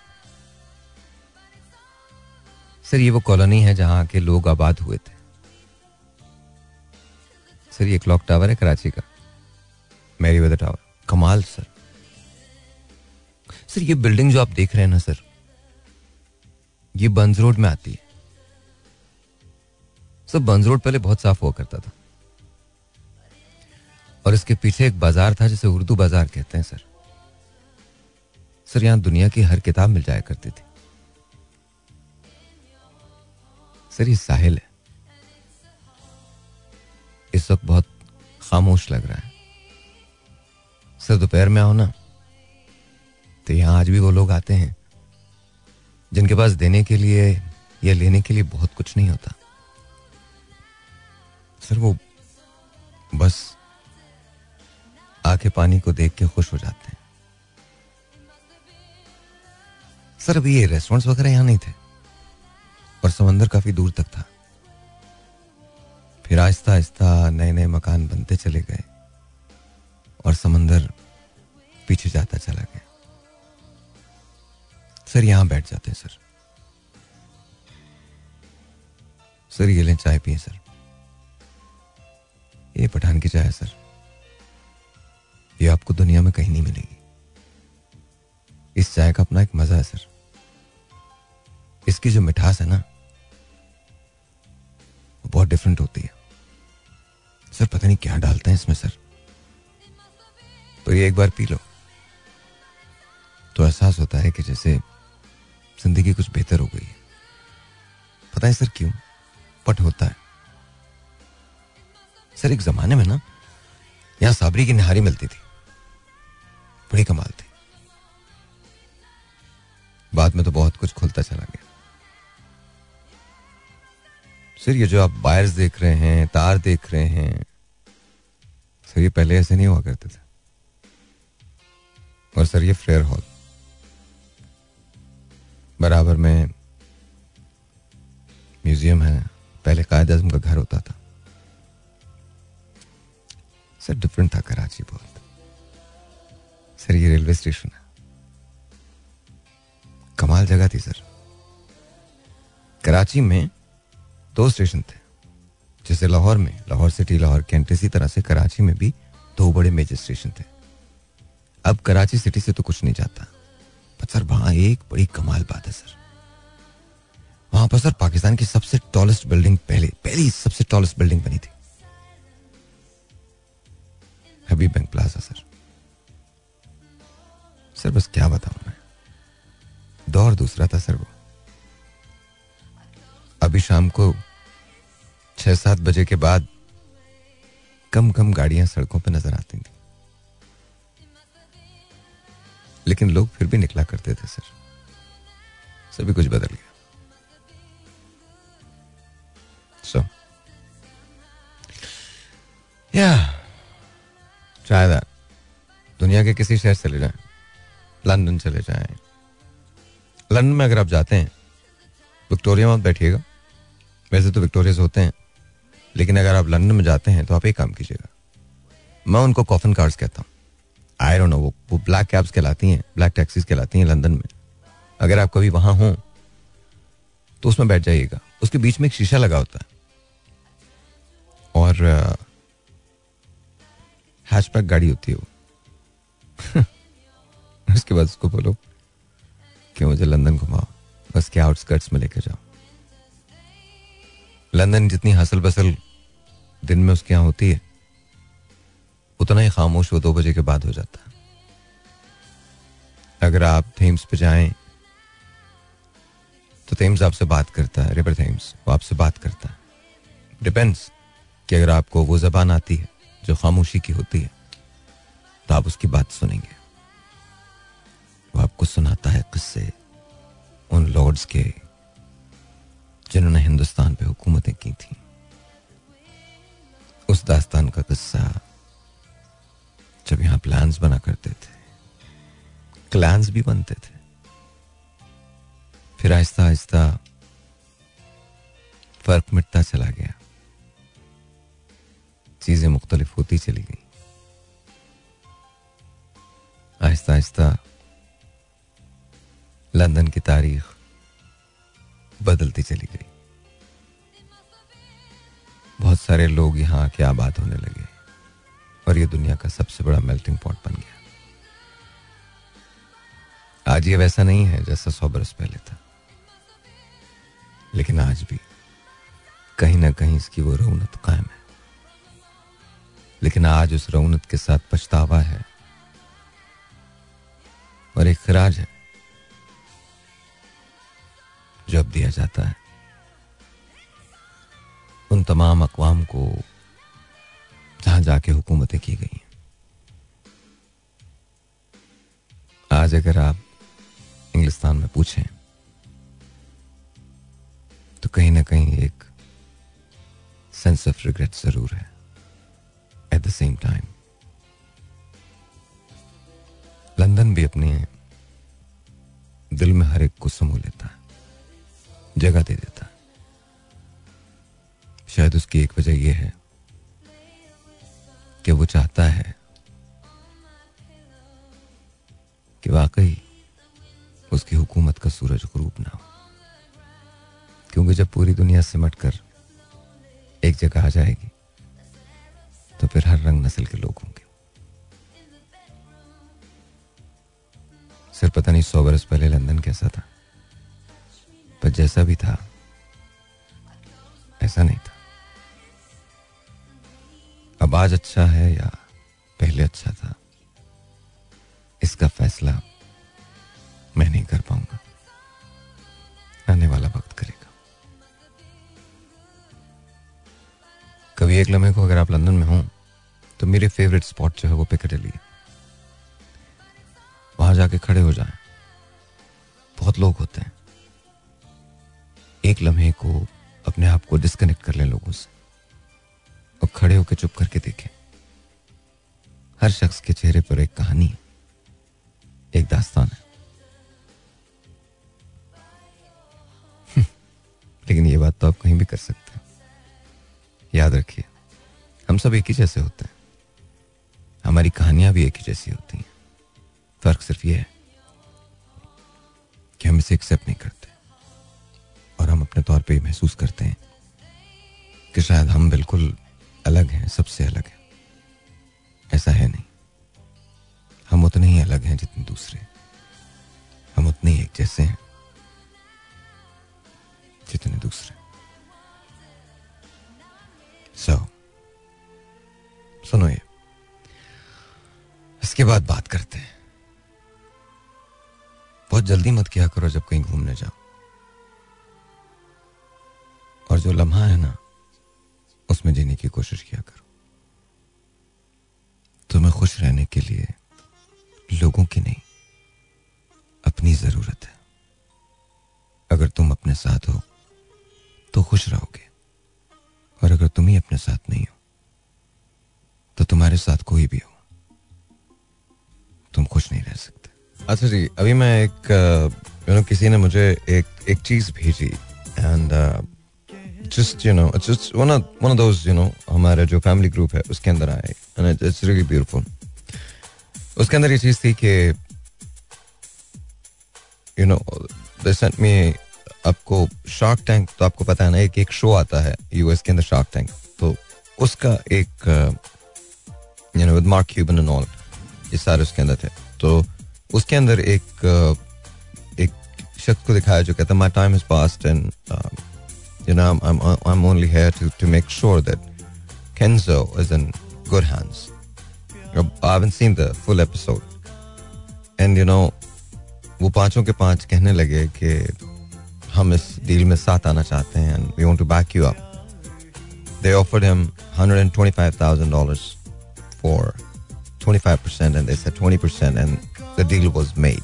सर, ये वो कॉलोनी है जहाँ के लोग आबाद हुए थे। सर, ये क्लॉक टावर है कराची का मेरी वेदर टावर। कमाल, सर। सर, ये बिल्डिंग जो आप देख रहे हैं ना, सर, ये बंज रोड में आती है। सर बंज रोड पहले बहुत साफ़ हुआ करता था। और इसके पीछे एक बाज़ार था जिसे उर्दू बाज़ार कहते हैं, सर। सर, यहाँ दुनिया की हर किताब मिल जाया करती थी। सर, ये साहिल है। इस वक्त बहुत खामोश लग रहा है। सर, दोपहर में आओ ना। तो यहाँ आज भी वो लोग आते हैं, जिनके पास देने के लिए या लेने के लिए बहुत कुछ नहीं होता। सर वो बस आके पानी को देख के खुश हो जाते हैं। सर, अभी ये रेस्टोरेंट्स वगैरह यहाँ नहीं थे और समंदर काफ़ी दूर तक था। फिर आहिस्ता आहिस्ता नए नए मकान बनते चले गए और समंदर पीछे जाता चला गया। सर, यहाँ बैठ जाते हैं, सर। सर, ये लें चाय पिए, सर। ये पठान की चाय है, सर। ये आपको दुनिया में कहीं नहीं मिलेगी। इस चाय का अपना एक मज़ा है, सर। इसकी जो मिठास है ना, वो बहुत डिफरेंट होती है। सर, पता नहीं क्या डालते हैं इसमें, सर। तो ये एक बार पी लो। तो एहसास होता है कि जैसे ज़िंदगी कुछ बेहतर हो गई है। पता है सर क्यों पट होता है। सर, एक जमाने में ना, यहाँ साबरी की निहारी मिलती थी। बड़ी कमाल थी। बाद में तो बहुत कुछ खुलता चला गया। सर, ये जो आप वायर्स देख रहे हैं, तार देख रहे हैं, सर, ये पहले ऐसे नहीं हुआ करते थे। और सर, ये फ्लेयर हॉल। बराबर में म्यूज़ियम है, पहले कायद आज़म का घर होता था। सर डिफरेंट था कराची बहुत सर ये रेलवे स्टेशन है कमाल जगह थी सर कराची में दो स्टेशन थे जैसे लाहौर में लाहौर सिटी लाहौर कैंट इसी तरह से कराची में भी दो बड़े मेजर स्टेशन थे अब कराची सिटी से तो कुछ नहीं जाता पर सर वहाँ एक बड़ी कमाल बात है सर वहाँ पर सर पाकिस्तान की सबसे टॉलेस्ट बिल्डिंग पहले पहली सबसे टॉलेस्ट बिल्डिंग बनी थी Habib Bank Plaza sir sir बस क्या बताऊँ मैं? दौर दूसरा था सर वो। अभी शाम को छह सात बजे के बाद कम कम गाड़ियाँ सड़कों पर नज़र आती थी। लेकिन लोग फिर भी निकला करते थे सर सभी कुछ बदल गया। सो या दैट। दुनिया के किसी शहर चले जाएँ, लंदन चले जाएँ। लंदन में अगर आप जाते हैं, विक्टोरिया में बैठिएगा। वैसे तो विक्टोरिया होते हैं, लेकिन अगर आप लंदन में जाते हैं तो आप एक काम कीजिएगा। मैं उनको कॉफन कार्स कहता हूँ। आई डोंट नो वो वो ब्लैक कैब्स कहलाती हैं ब्लैक टैक्सीज कहलाती हैं लंदन में। अगर आप कभी वहाँ हों तो उसमें बैठ जाइएगा। उसके बीच में एक शीशा लगा होता है। और हैचबैक गाड़ी होती है वो। उसके बाद उसको बोलो कि मुझे लंदन घुमाओ, बस के आउटस्कर्ट्स में लेकर जाओ। लंदन जितनी हसल बसल दिन में उसके यहाँ होती है, उतना ही खामोश वो दो बजे के बाद हो जाता है। अगर आप थेम्स पे जाएँ तो थेम्स आपसे बात करता है रिवर थेम्स वो आपसे बात करता है। डिपेंड्स कि अगर आपको वो जबान आती है जो खामोशी की होती है तो आप उसकी बात सुनेंगे। वो आपको सुनाता है किस्से उन लॉर्ड्स के, जिन्होंने हिंदुस्तान पे हुकूमतें की थी। उस दास्तान का किस्सा जब यहाँ प्लान्स बना करते थे क्लैंस भी बनते थे। फिर आहिस्ता आहिस्ता फ़र्क मिटता चला गया। चीज़ें मुख्तलिफ़ होती चली गई। आहिस्ता आहिस्ता लंदन की तारीख बदलती चली गई। बहुत सारे लोग यहाँ आके आबाद होने लगे और ये दुनिया का सबसे बड़ा मेल्टिंग पॉट बन गया। आज ये वैसा नहीं है जैसा सौ बरस पहले था। लेकिन आज भी कहीं ना कहीं इसकी वो रौनत कायम है। लेकिन आज उस रौनत के साथ पछतावा है और एक खराज है जो अब दिया जाता है। उन तमाम अकवाम को जहाँ जाके हुकूमतें की गई आज अगर आप इंग्लिस्तान में पूछें तो कहीं ना कहीं एक सेंस ऑफ़ रिग्रेट ज़रूर है। At the same time London भी अपने दिल में हर एक को समूह लेता है, जगह दे देता है। शायद उसकी एक वजह यह है कि वो चाहता है कि वाकई उसकी हुकूमत का सूरज ग्रूप ना हो। क्योंकि जब पूरी दुनिया सिमट कर एक जगह आ जाएगी तो फिर हर रंग नस्ल के लोग होंगे। सिर्फ़ पता नहीं सौ बरस पहले लंदन कैसा था। पर जैसा भी था, ऐसा नहीं था। अब आज अच्छा है या पहले अच्छा था, इसका फैसला मैं नहीं कर पाऊँगा। आने वाला वक्त करेगा। कभी एक लम्हे को अगर आप लंदन में हो तो मेरे फेवरेट स्पॉट जो है वो पिकडेली है वहाँ जाके खड़े हो जाएँ। बहुत लोग होते हैं। एक लम्हे को अपने आप को डिस्कनेक्ट कर लें लोगों से और खड़े होकर चुप करके देखें। हर शख्स के चेहरे पर एक कहानी, एक दास्तान है। लेकिन ये बात तो आप कहीं भी कर सकते हैं। याद रखिए, हम सब एक ही जैसे होते हैं। हमारी कहानियाँ भी एक ही जैसी होती हैं। फ़र्क सिर्फ़ ये है कि हम इसे एक्सेप्ट नहीं करते और हम अपने तौर पे महसूस करते हैं कि शायद हम बिल्कुल अलग हैं, सबसे अलग हैं। ऐसा है नहीं। हम उतने ही अलग हैं जितने दूसरे। हम उतने ही एक जैसे हैं जितने दूसरे। सो सुनो ये। इसके बाद बात करते हैं। बहुत जल्दी मत किया करो जब कहीं घूमने जाओ। और जो लम्हा है ना, उसमें जीने की कोशिश किया करो। तुम्हें खुश रहने के लिए लोगों की नहीं, अपनी ज़रूरत है। अगर तुम अपने साथ हो तो खुश रहोगे। और अगर तुम ही अपने साथ नहीं हो तो तुम्हारे साथ कोई भी हो, तुम खुश नहीं रह सकते। अच्छा जी, अभी मैं एक यू नो, किसी ने मुझे एक एक चीज़ भेजी and just you know just one one of those you know हमारा जो फैमिली ग्रुप है, उसके अंदर आए एंड इट्स रियली ब्यूटीफुल उसके अंदर ये चीज़ थी कि you know they sent me आपको शार्क टैंक तो आपको पता है ना एक एक शो आता है यूएस के अंदर शार्क टैंक तो उसका एक you know with Mark Cuban and all ये सारे उसके अंदर थे तो उसके अंदर एक एक शख्स को दिखाया जो कहता my time is past and good hands. I haven't seen the full episode. And you know, वो पाँचों के पाँच कहने लगे कि हम इस डील में साथ आना चाहते हैं and we want to back you up. They offered him $125,000 for 25% and they said 20% and the deal was made.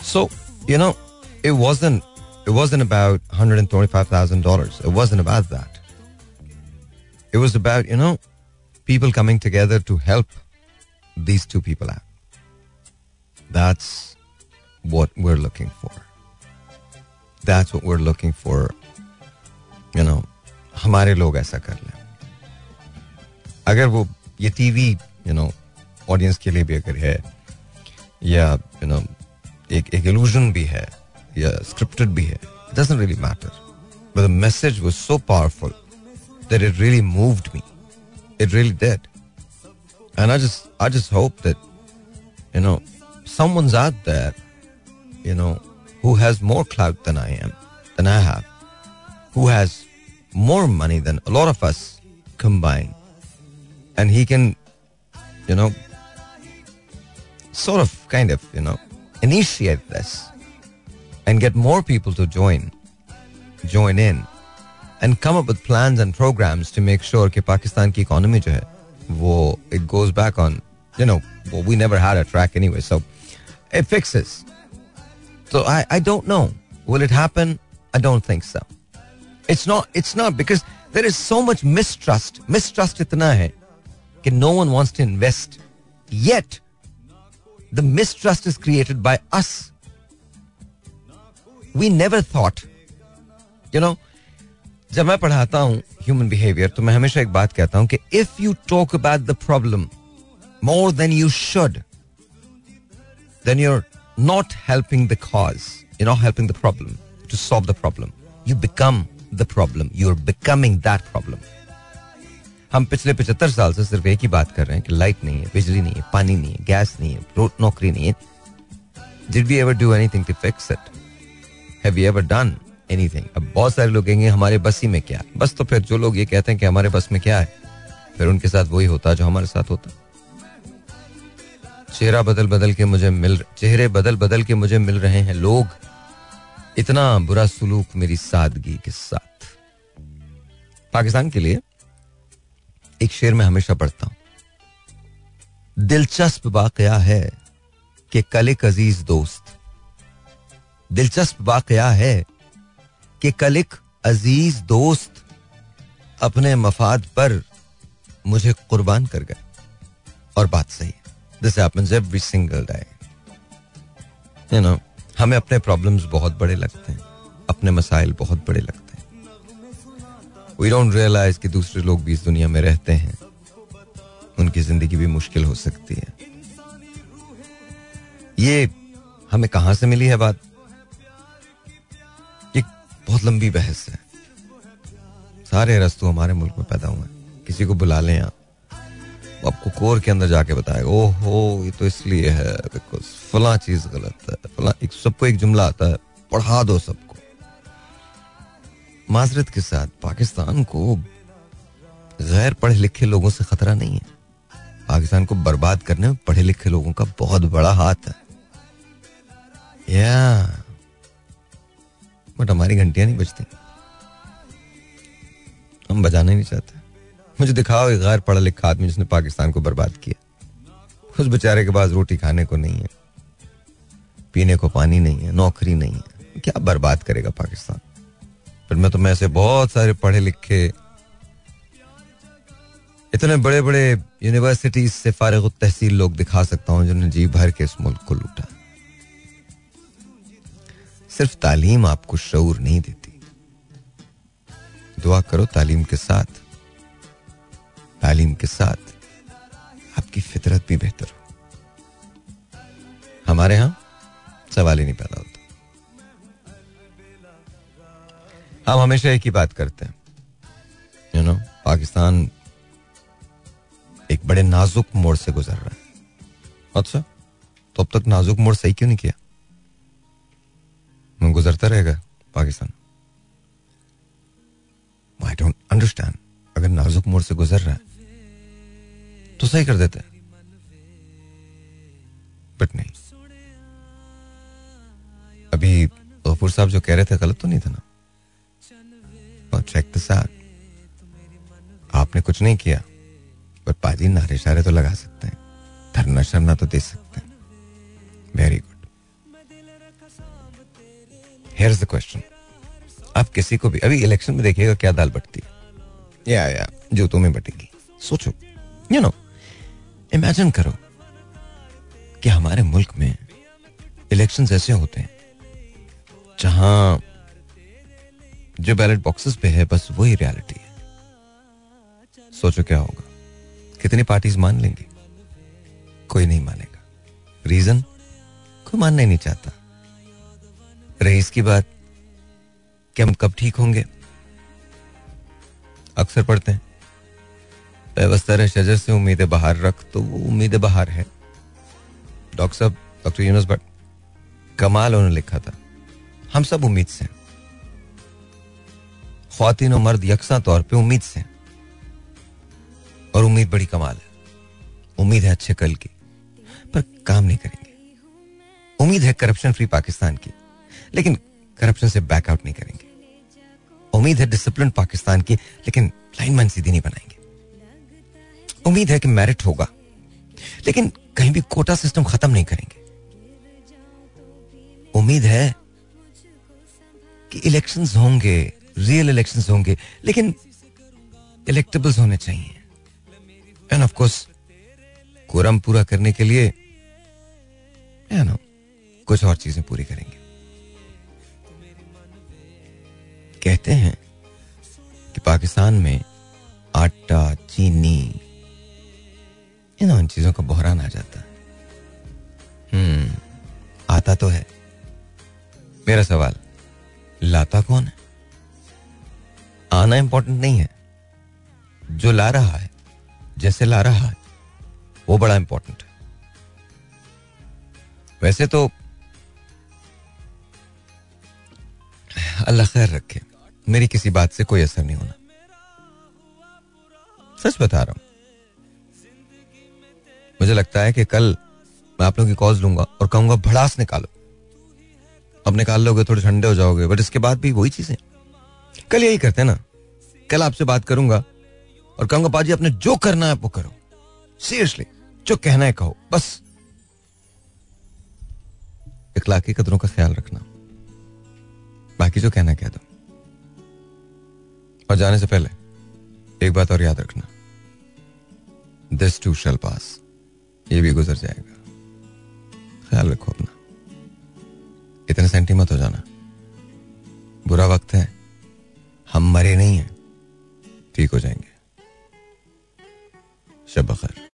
So, you know, it wasn't it wasn't about $125,000. It wasn't about that. It was about, you know, people coming together to help these two people out. That's what we're looking for. That's what we're looking for. You know, हमारे लोग ऐसा कर लें अगर वो ये टीवी यू नो ऑडियंस के लिए भी अगर है या यू नो एक एक इल्यूजन भी है या स्क्रिप्टेड भी है it doesn't really matter but the message was so powerful that it really moved me it really did and i just i just hope that you know someone's out there you know who has more clout than i am than i have who has more money than a lot of us combined and he can you know sort of kind of you know initiate this and get more people to join, join in, and come up with plans and programs to make sure कि पाकिस्तान की इकोनॉमी जो है वो it goes back on you know well, we never had a track anyway so it fixes so I I don't know will it happen I don't think so it's not it's not because there is so much mistrust mistrust इतना है कि no one wants to invest yet the mistrust is created by us we never thought you know जब मैं पढ़ाता हूं ह्यूमन बिहेवियर तो मैं हमेशा एक बात कहता हूं कि if you talk about the problem more then you should then your helping the cause you not helping the problem to solve the problem you become the problem you are becoming that problem हम पिछले पचहत्तर साल से सिर्फ़ एक ही बात कर रहे हैं कि लाइट नहीं है, बिजली नहीं है, पानी नहीं है गैस नहीं है नौकरी नहीं है। Did we ever do anything to fix it have you ever done anything अब बहुत सारे लोग कहेंगे, हमारे बस ही में क्या बस तो फिर जो लोग ये कहते हैं कि हमारे बस में क्या है, फिर उनके साथ वही होता जो हमारे साथ होता। चेहरा बदल बदल के मुझे मिल, चेहरे बदल बदल के मुझे मिल रहे हैं लोग। इतना बुरा सुलूक मेरी सादगी के साथ। पाकिस्तान के लिए एक शेर में हमेशा पढ़ता हूँ। दिलचस्प वाकया है कि कल एक अज़ीज़ दोस्त। दिलचस्प वाकया है कि कल एक अज़ीज़ दोस्त अपने मफाद पर मुझे कुर्बान कर गए। और बात सही this every single day you know हमें अपने प्रॉब्लम्स बहुत बड़े लगते हैं। अपने मसाइल बहुत बड़े लगते हैं। वी डोंट रियलाइज़ कि दूसरे लोग भी इस दुनिया में रहते हैं। उनकी ज़िंदगी भी मुश्किल हो सकती है। ये हमें कहाँ से मिली है बात? बहुत लंबी बहस है। सारे रस्तु हमारे मुल्क में पैदा हुए हैं। किसी को बुला लें आप। आपको कोर के अंदर जाके बताएगा, ओहो, ये तो इसलिए है बिकॉज़ फला चीज़ गलत है, फला एक सबको एक जुमला आता है, पढ़ा दो सबको। माजरत के साथ पाकिस्तान को गैर पढ़े लिखे लोगों से खतरा नहीं है। पाकिस्तान को बर्बाद करने में पढ़े लिखे लोगों का बहुत बड़ा हाथ है। या बट हमारी घंटियाँ नहीं बजती। हम बजाना नहीं चाहते। मुझे दिखाओ, एक गैर पढ़ा लिखा आदमी जिसने पाकिस्तान को बर्बाद किया। उस बेचारे के पास रोटी खाने को नहीं है, पीने को पानी नहीं है, नौकरी नहीं है। क्या बर्बाद करेगा पाकिस्तान? फिर मैं तो मैं ऐसे बहुत सारे पढ़े लिखे इतने बड़े बड़े यूनिवर्सिटीज से फारग तहसील लोग दिखा सकता हूँ जिन्होंने जी भर के इस मुल्क को लूटा। सिर्फ़ तालीम आपको शऊर नहीं देती। दुआ करो तालीम के साथ। तालीम के साथ आपकी फितरत भी बेहतर हो। हमारे यहाँ सवाल ही नहीं पैदा होता। हम हमेशा एक ही बात करते हैं। यू नो पाकिस्तान एक बड़े नाजुक मोड़ से गुजर रहा है। अच्छा तो अब तक नाजुक मोड़ सही क्यों नहीं किया? गुजरता रहेगा पाकिस्तान। आई डोंट अंडरस्टैंड अगर नाजुक मोड़ से गुजर रहा है तो सही कर देते बट नहीं। अभी गफूर साहब जो कह रहे थे, गलत तो नहीं था ना? और चेक आपने कुछ नहीं किया, पर पाजी नारे शारे तो लगा सकते हैं। धरना शरना तो दे सकते हैं। Very good here the question आप किसी को भी, अभी इलेक्शन में देखिएगा क्या दाल बटती है। या या जूतों में बटेगी। सोचो। यू नो इमेजिन करो कि हमारे मुल्क में इलेक्शन ऐसे होते हैं, जहाँ जो बैलेट बॉक्सेस पे है, बस वही रियलिटी है। सोचो क्या होगा? कितनी पार्टीज़ मान लेंगी? कोई नहीं मानेगा। रीजन कोई मानना ही नहीं चाहता। रही इसकी बात कि हम कब ठीक होंगे? अक्सर पढ़ते हैं। व्यवस्था शजर से उम्मीदें बाहर रख तो वो उम्मीदें बाहर है। डॉक्टर साहब, डॉक्टर यूनुस भट्ट, कमाल उन्होंने लिखा था। हम सब उम्मीद से खातिन और मर्द यकसा तौर पे उम्मीद से और उम्मीद बड़ी कमाल है। उम्मीद है अच्छे कल की, पर काम नहीं करेंगे। उम्मीद है करप्शन फ्री पाकिस्तान की, लेकिन करप्शन से बैकआउट नहीं करेंगे। उम्मीद है डिसिप्लिन पाकिस्तान की, लेकिन लाइन मन सीधी नहीं बनाएँगे। उम्मीद है कि मेरिट होगा। लेकिन कहीं भी कोटा सिस्टम खत्म नहीं करेंगे। उम्मीद है कि इलेक्शंस होंगे रियल इलेक्शंस होंगे, लेकिन इलेक्टेबल्स होने चाहिए। एंड ऑफ़ कोर्स कोरम पूरा करने के लिए नो कुछ और चीज़ें पूरी करेंगे। कहते हैं कि पाकिस्तान में आटा, चीनी इन चीज़ों का बहरान आ जाता। हम्म आता तो है। मेरा सवाल, लाता कौन है? आना इंपॉर्टेंट नहीं है। जो ला रहा है, जैसे ला रहा है, वो बड़ा इंपॉर्टेंट है। वैसे तो अल्लाह खैर रखे। मेरी किसी बात से कोई असर नहीं होना। सच बता रहा हूँ। मुझे लगता है कि कल मैं आप लोगों की कॉज लूँगा और कहूँगा, भड़ास निकालो। अब निकाल लोगे, थोड़े ठंडे हो जाओगे बट इसके बाद भी वही चीज़ें। कल यही करते हैं ना। कल आपसे बात करूँगा और कहूँगा बाजी आपने जो करना है, वो करो। सीरियसली जो कहना है, कहो। बस। इखलाकी कदरों का ख्याल रखना। बाकी जो कहना कह दो। और जाने से पहले एक बात और याद रखना। दिस टू शल पास ये भी गुजर जाएगा। ख्याल रखो अपना। इतने सेंटी मत हो जाना। बुरा वक्त है। हम मरे नहीं हैं। ठीक हो जाएँगे। शब खैर।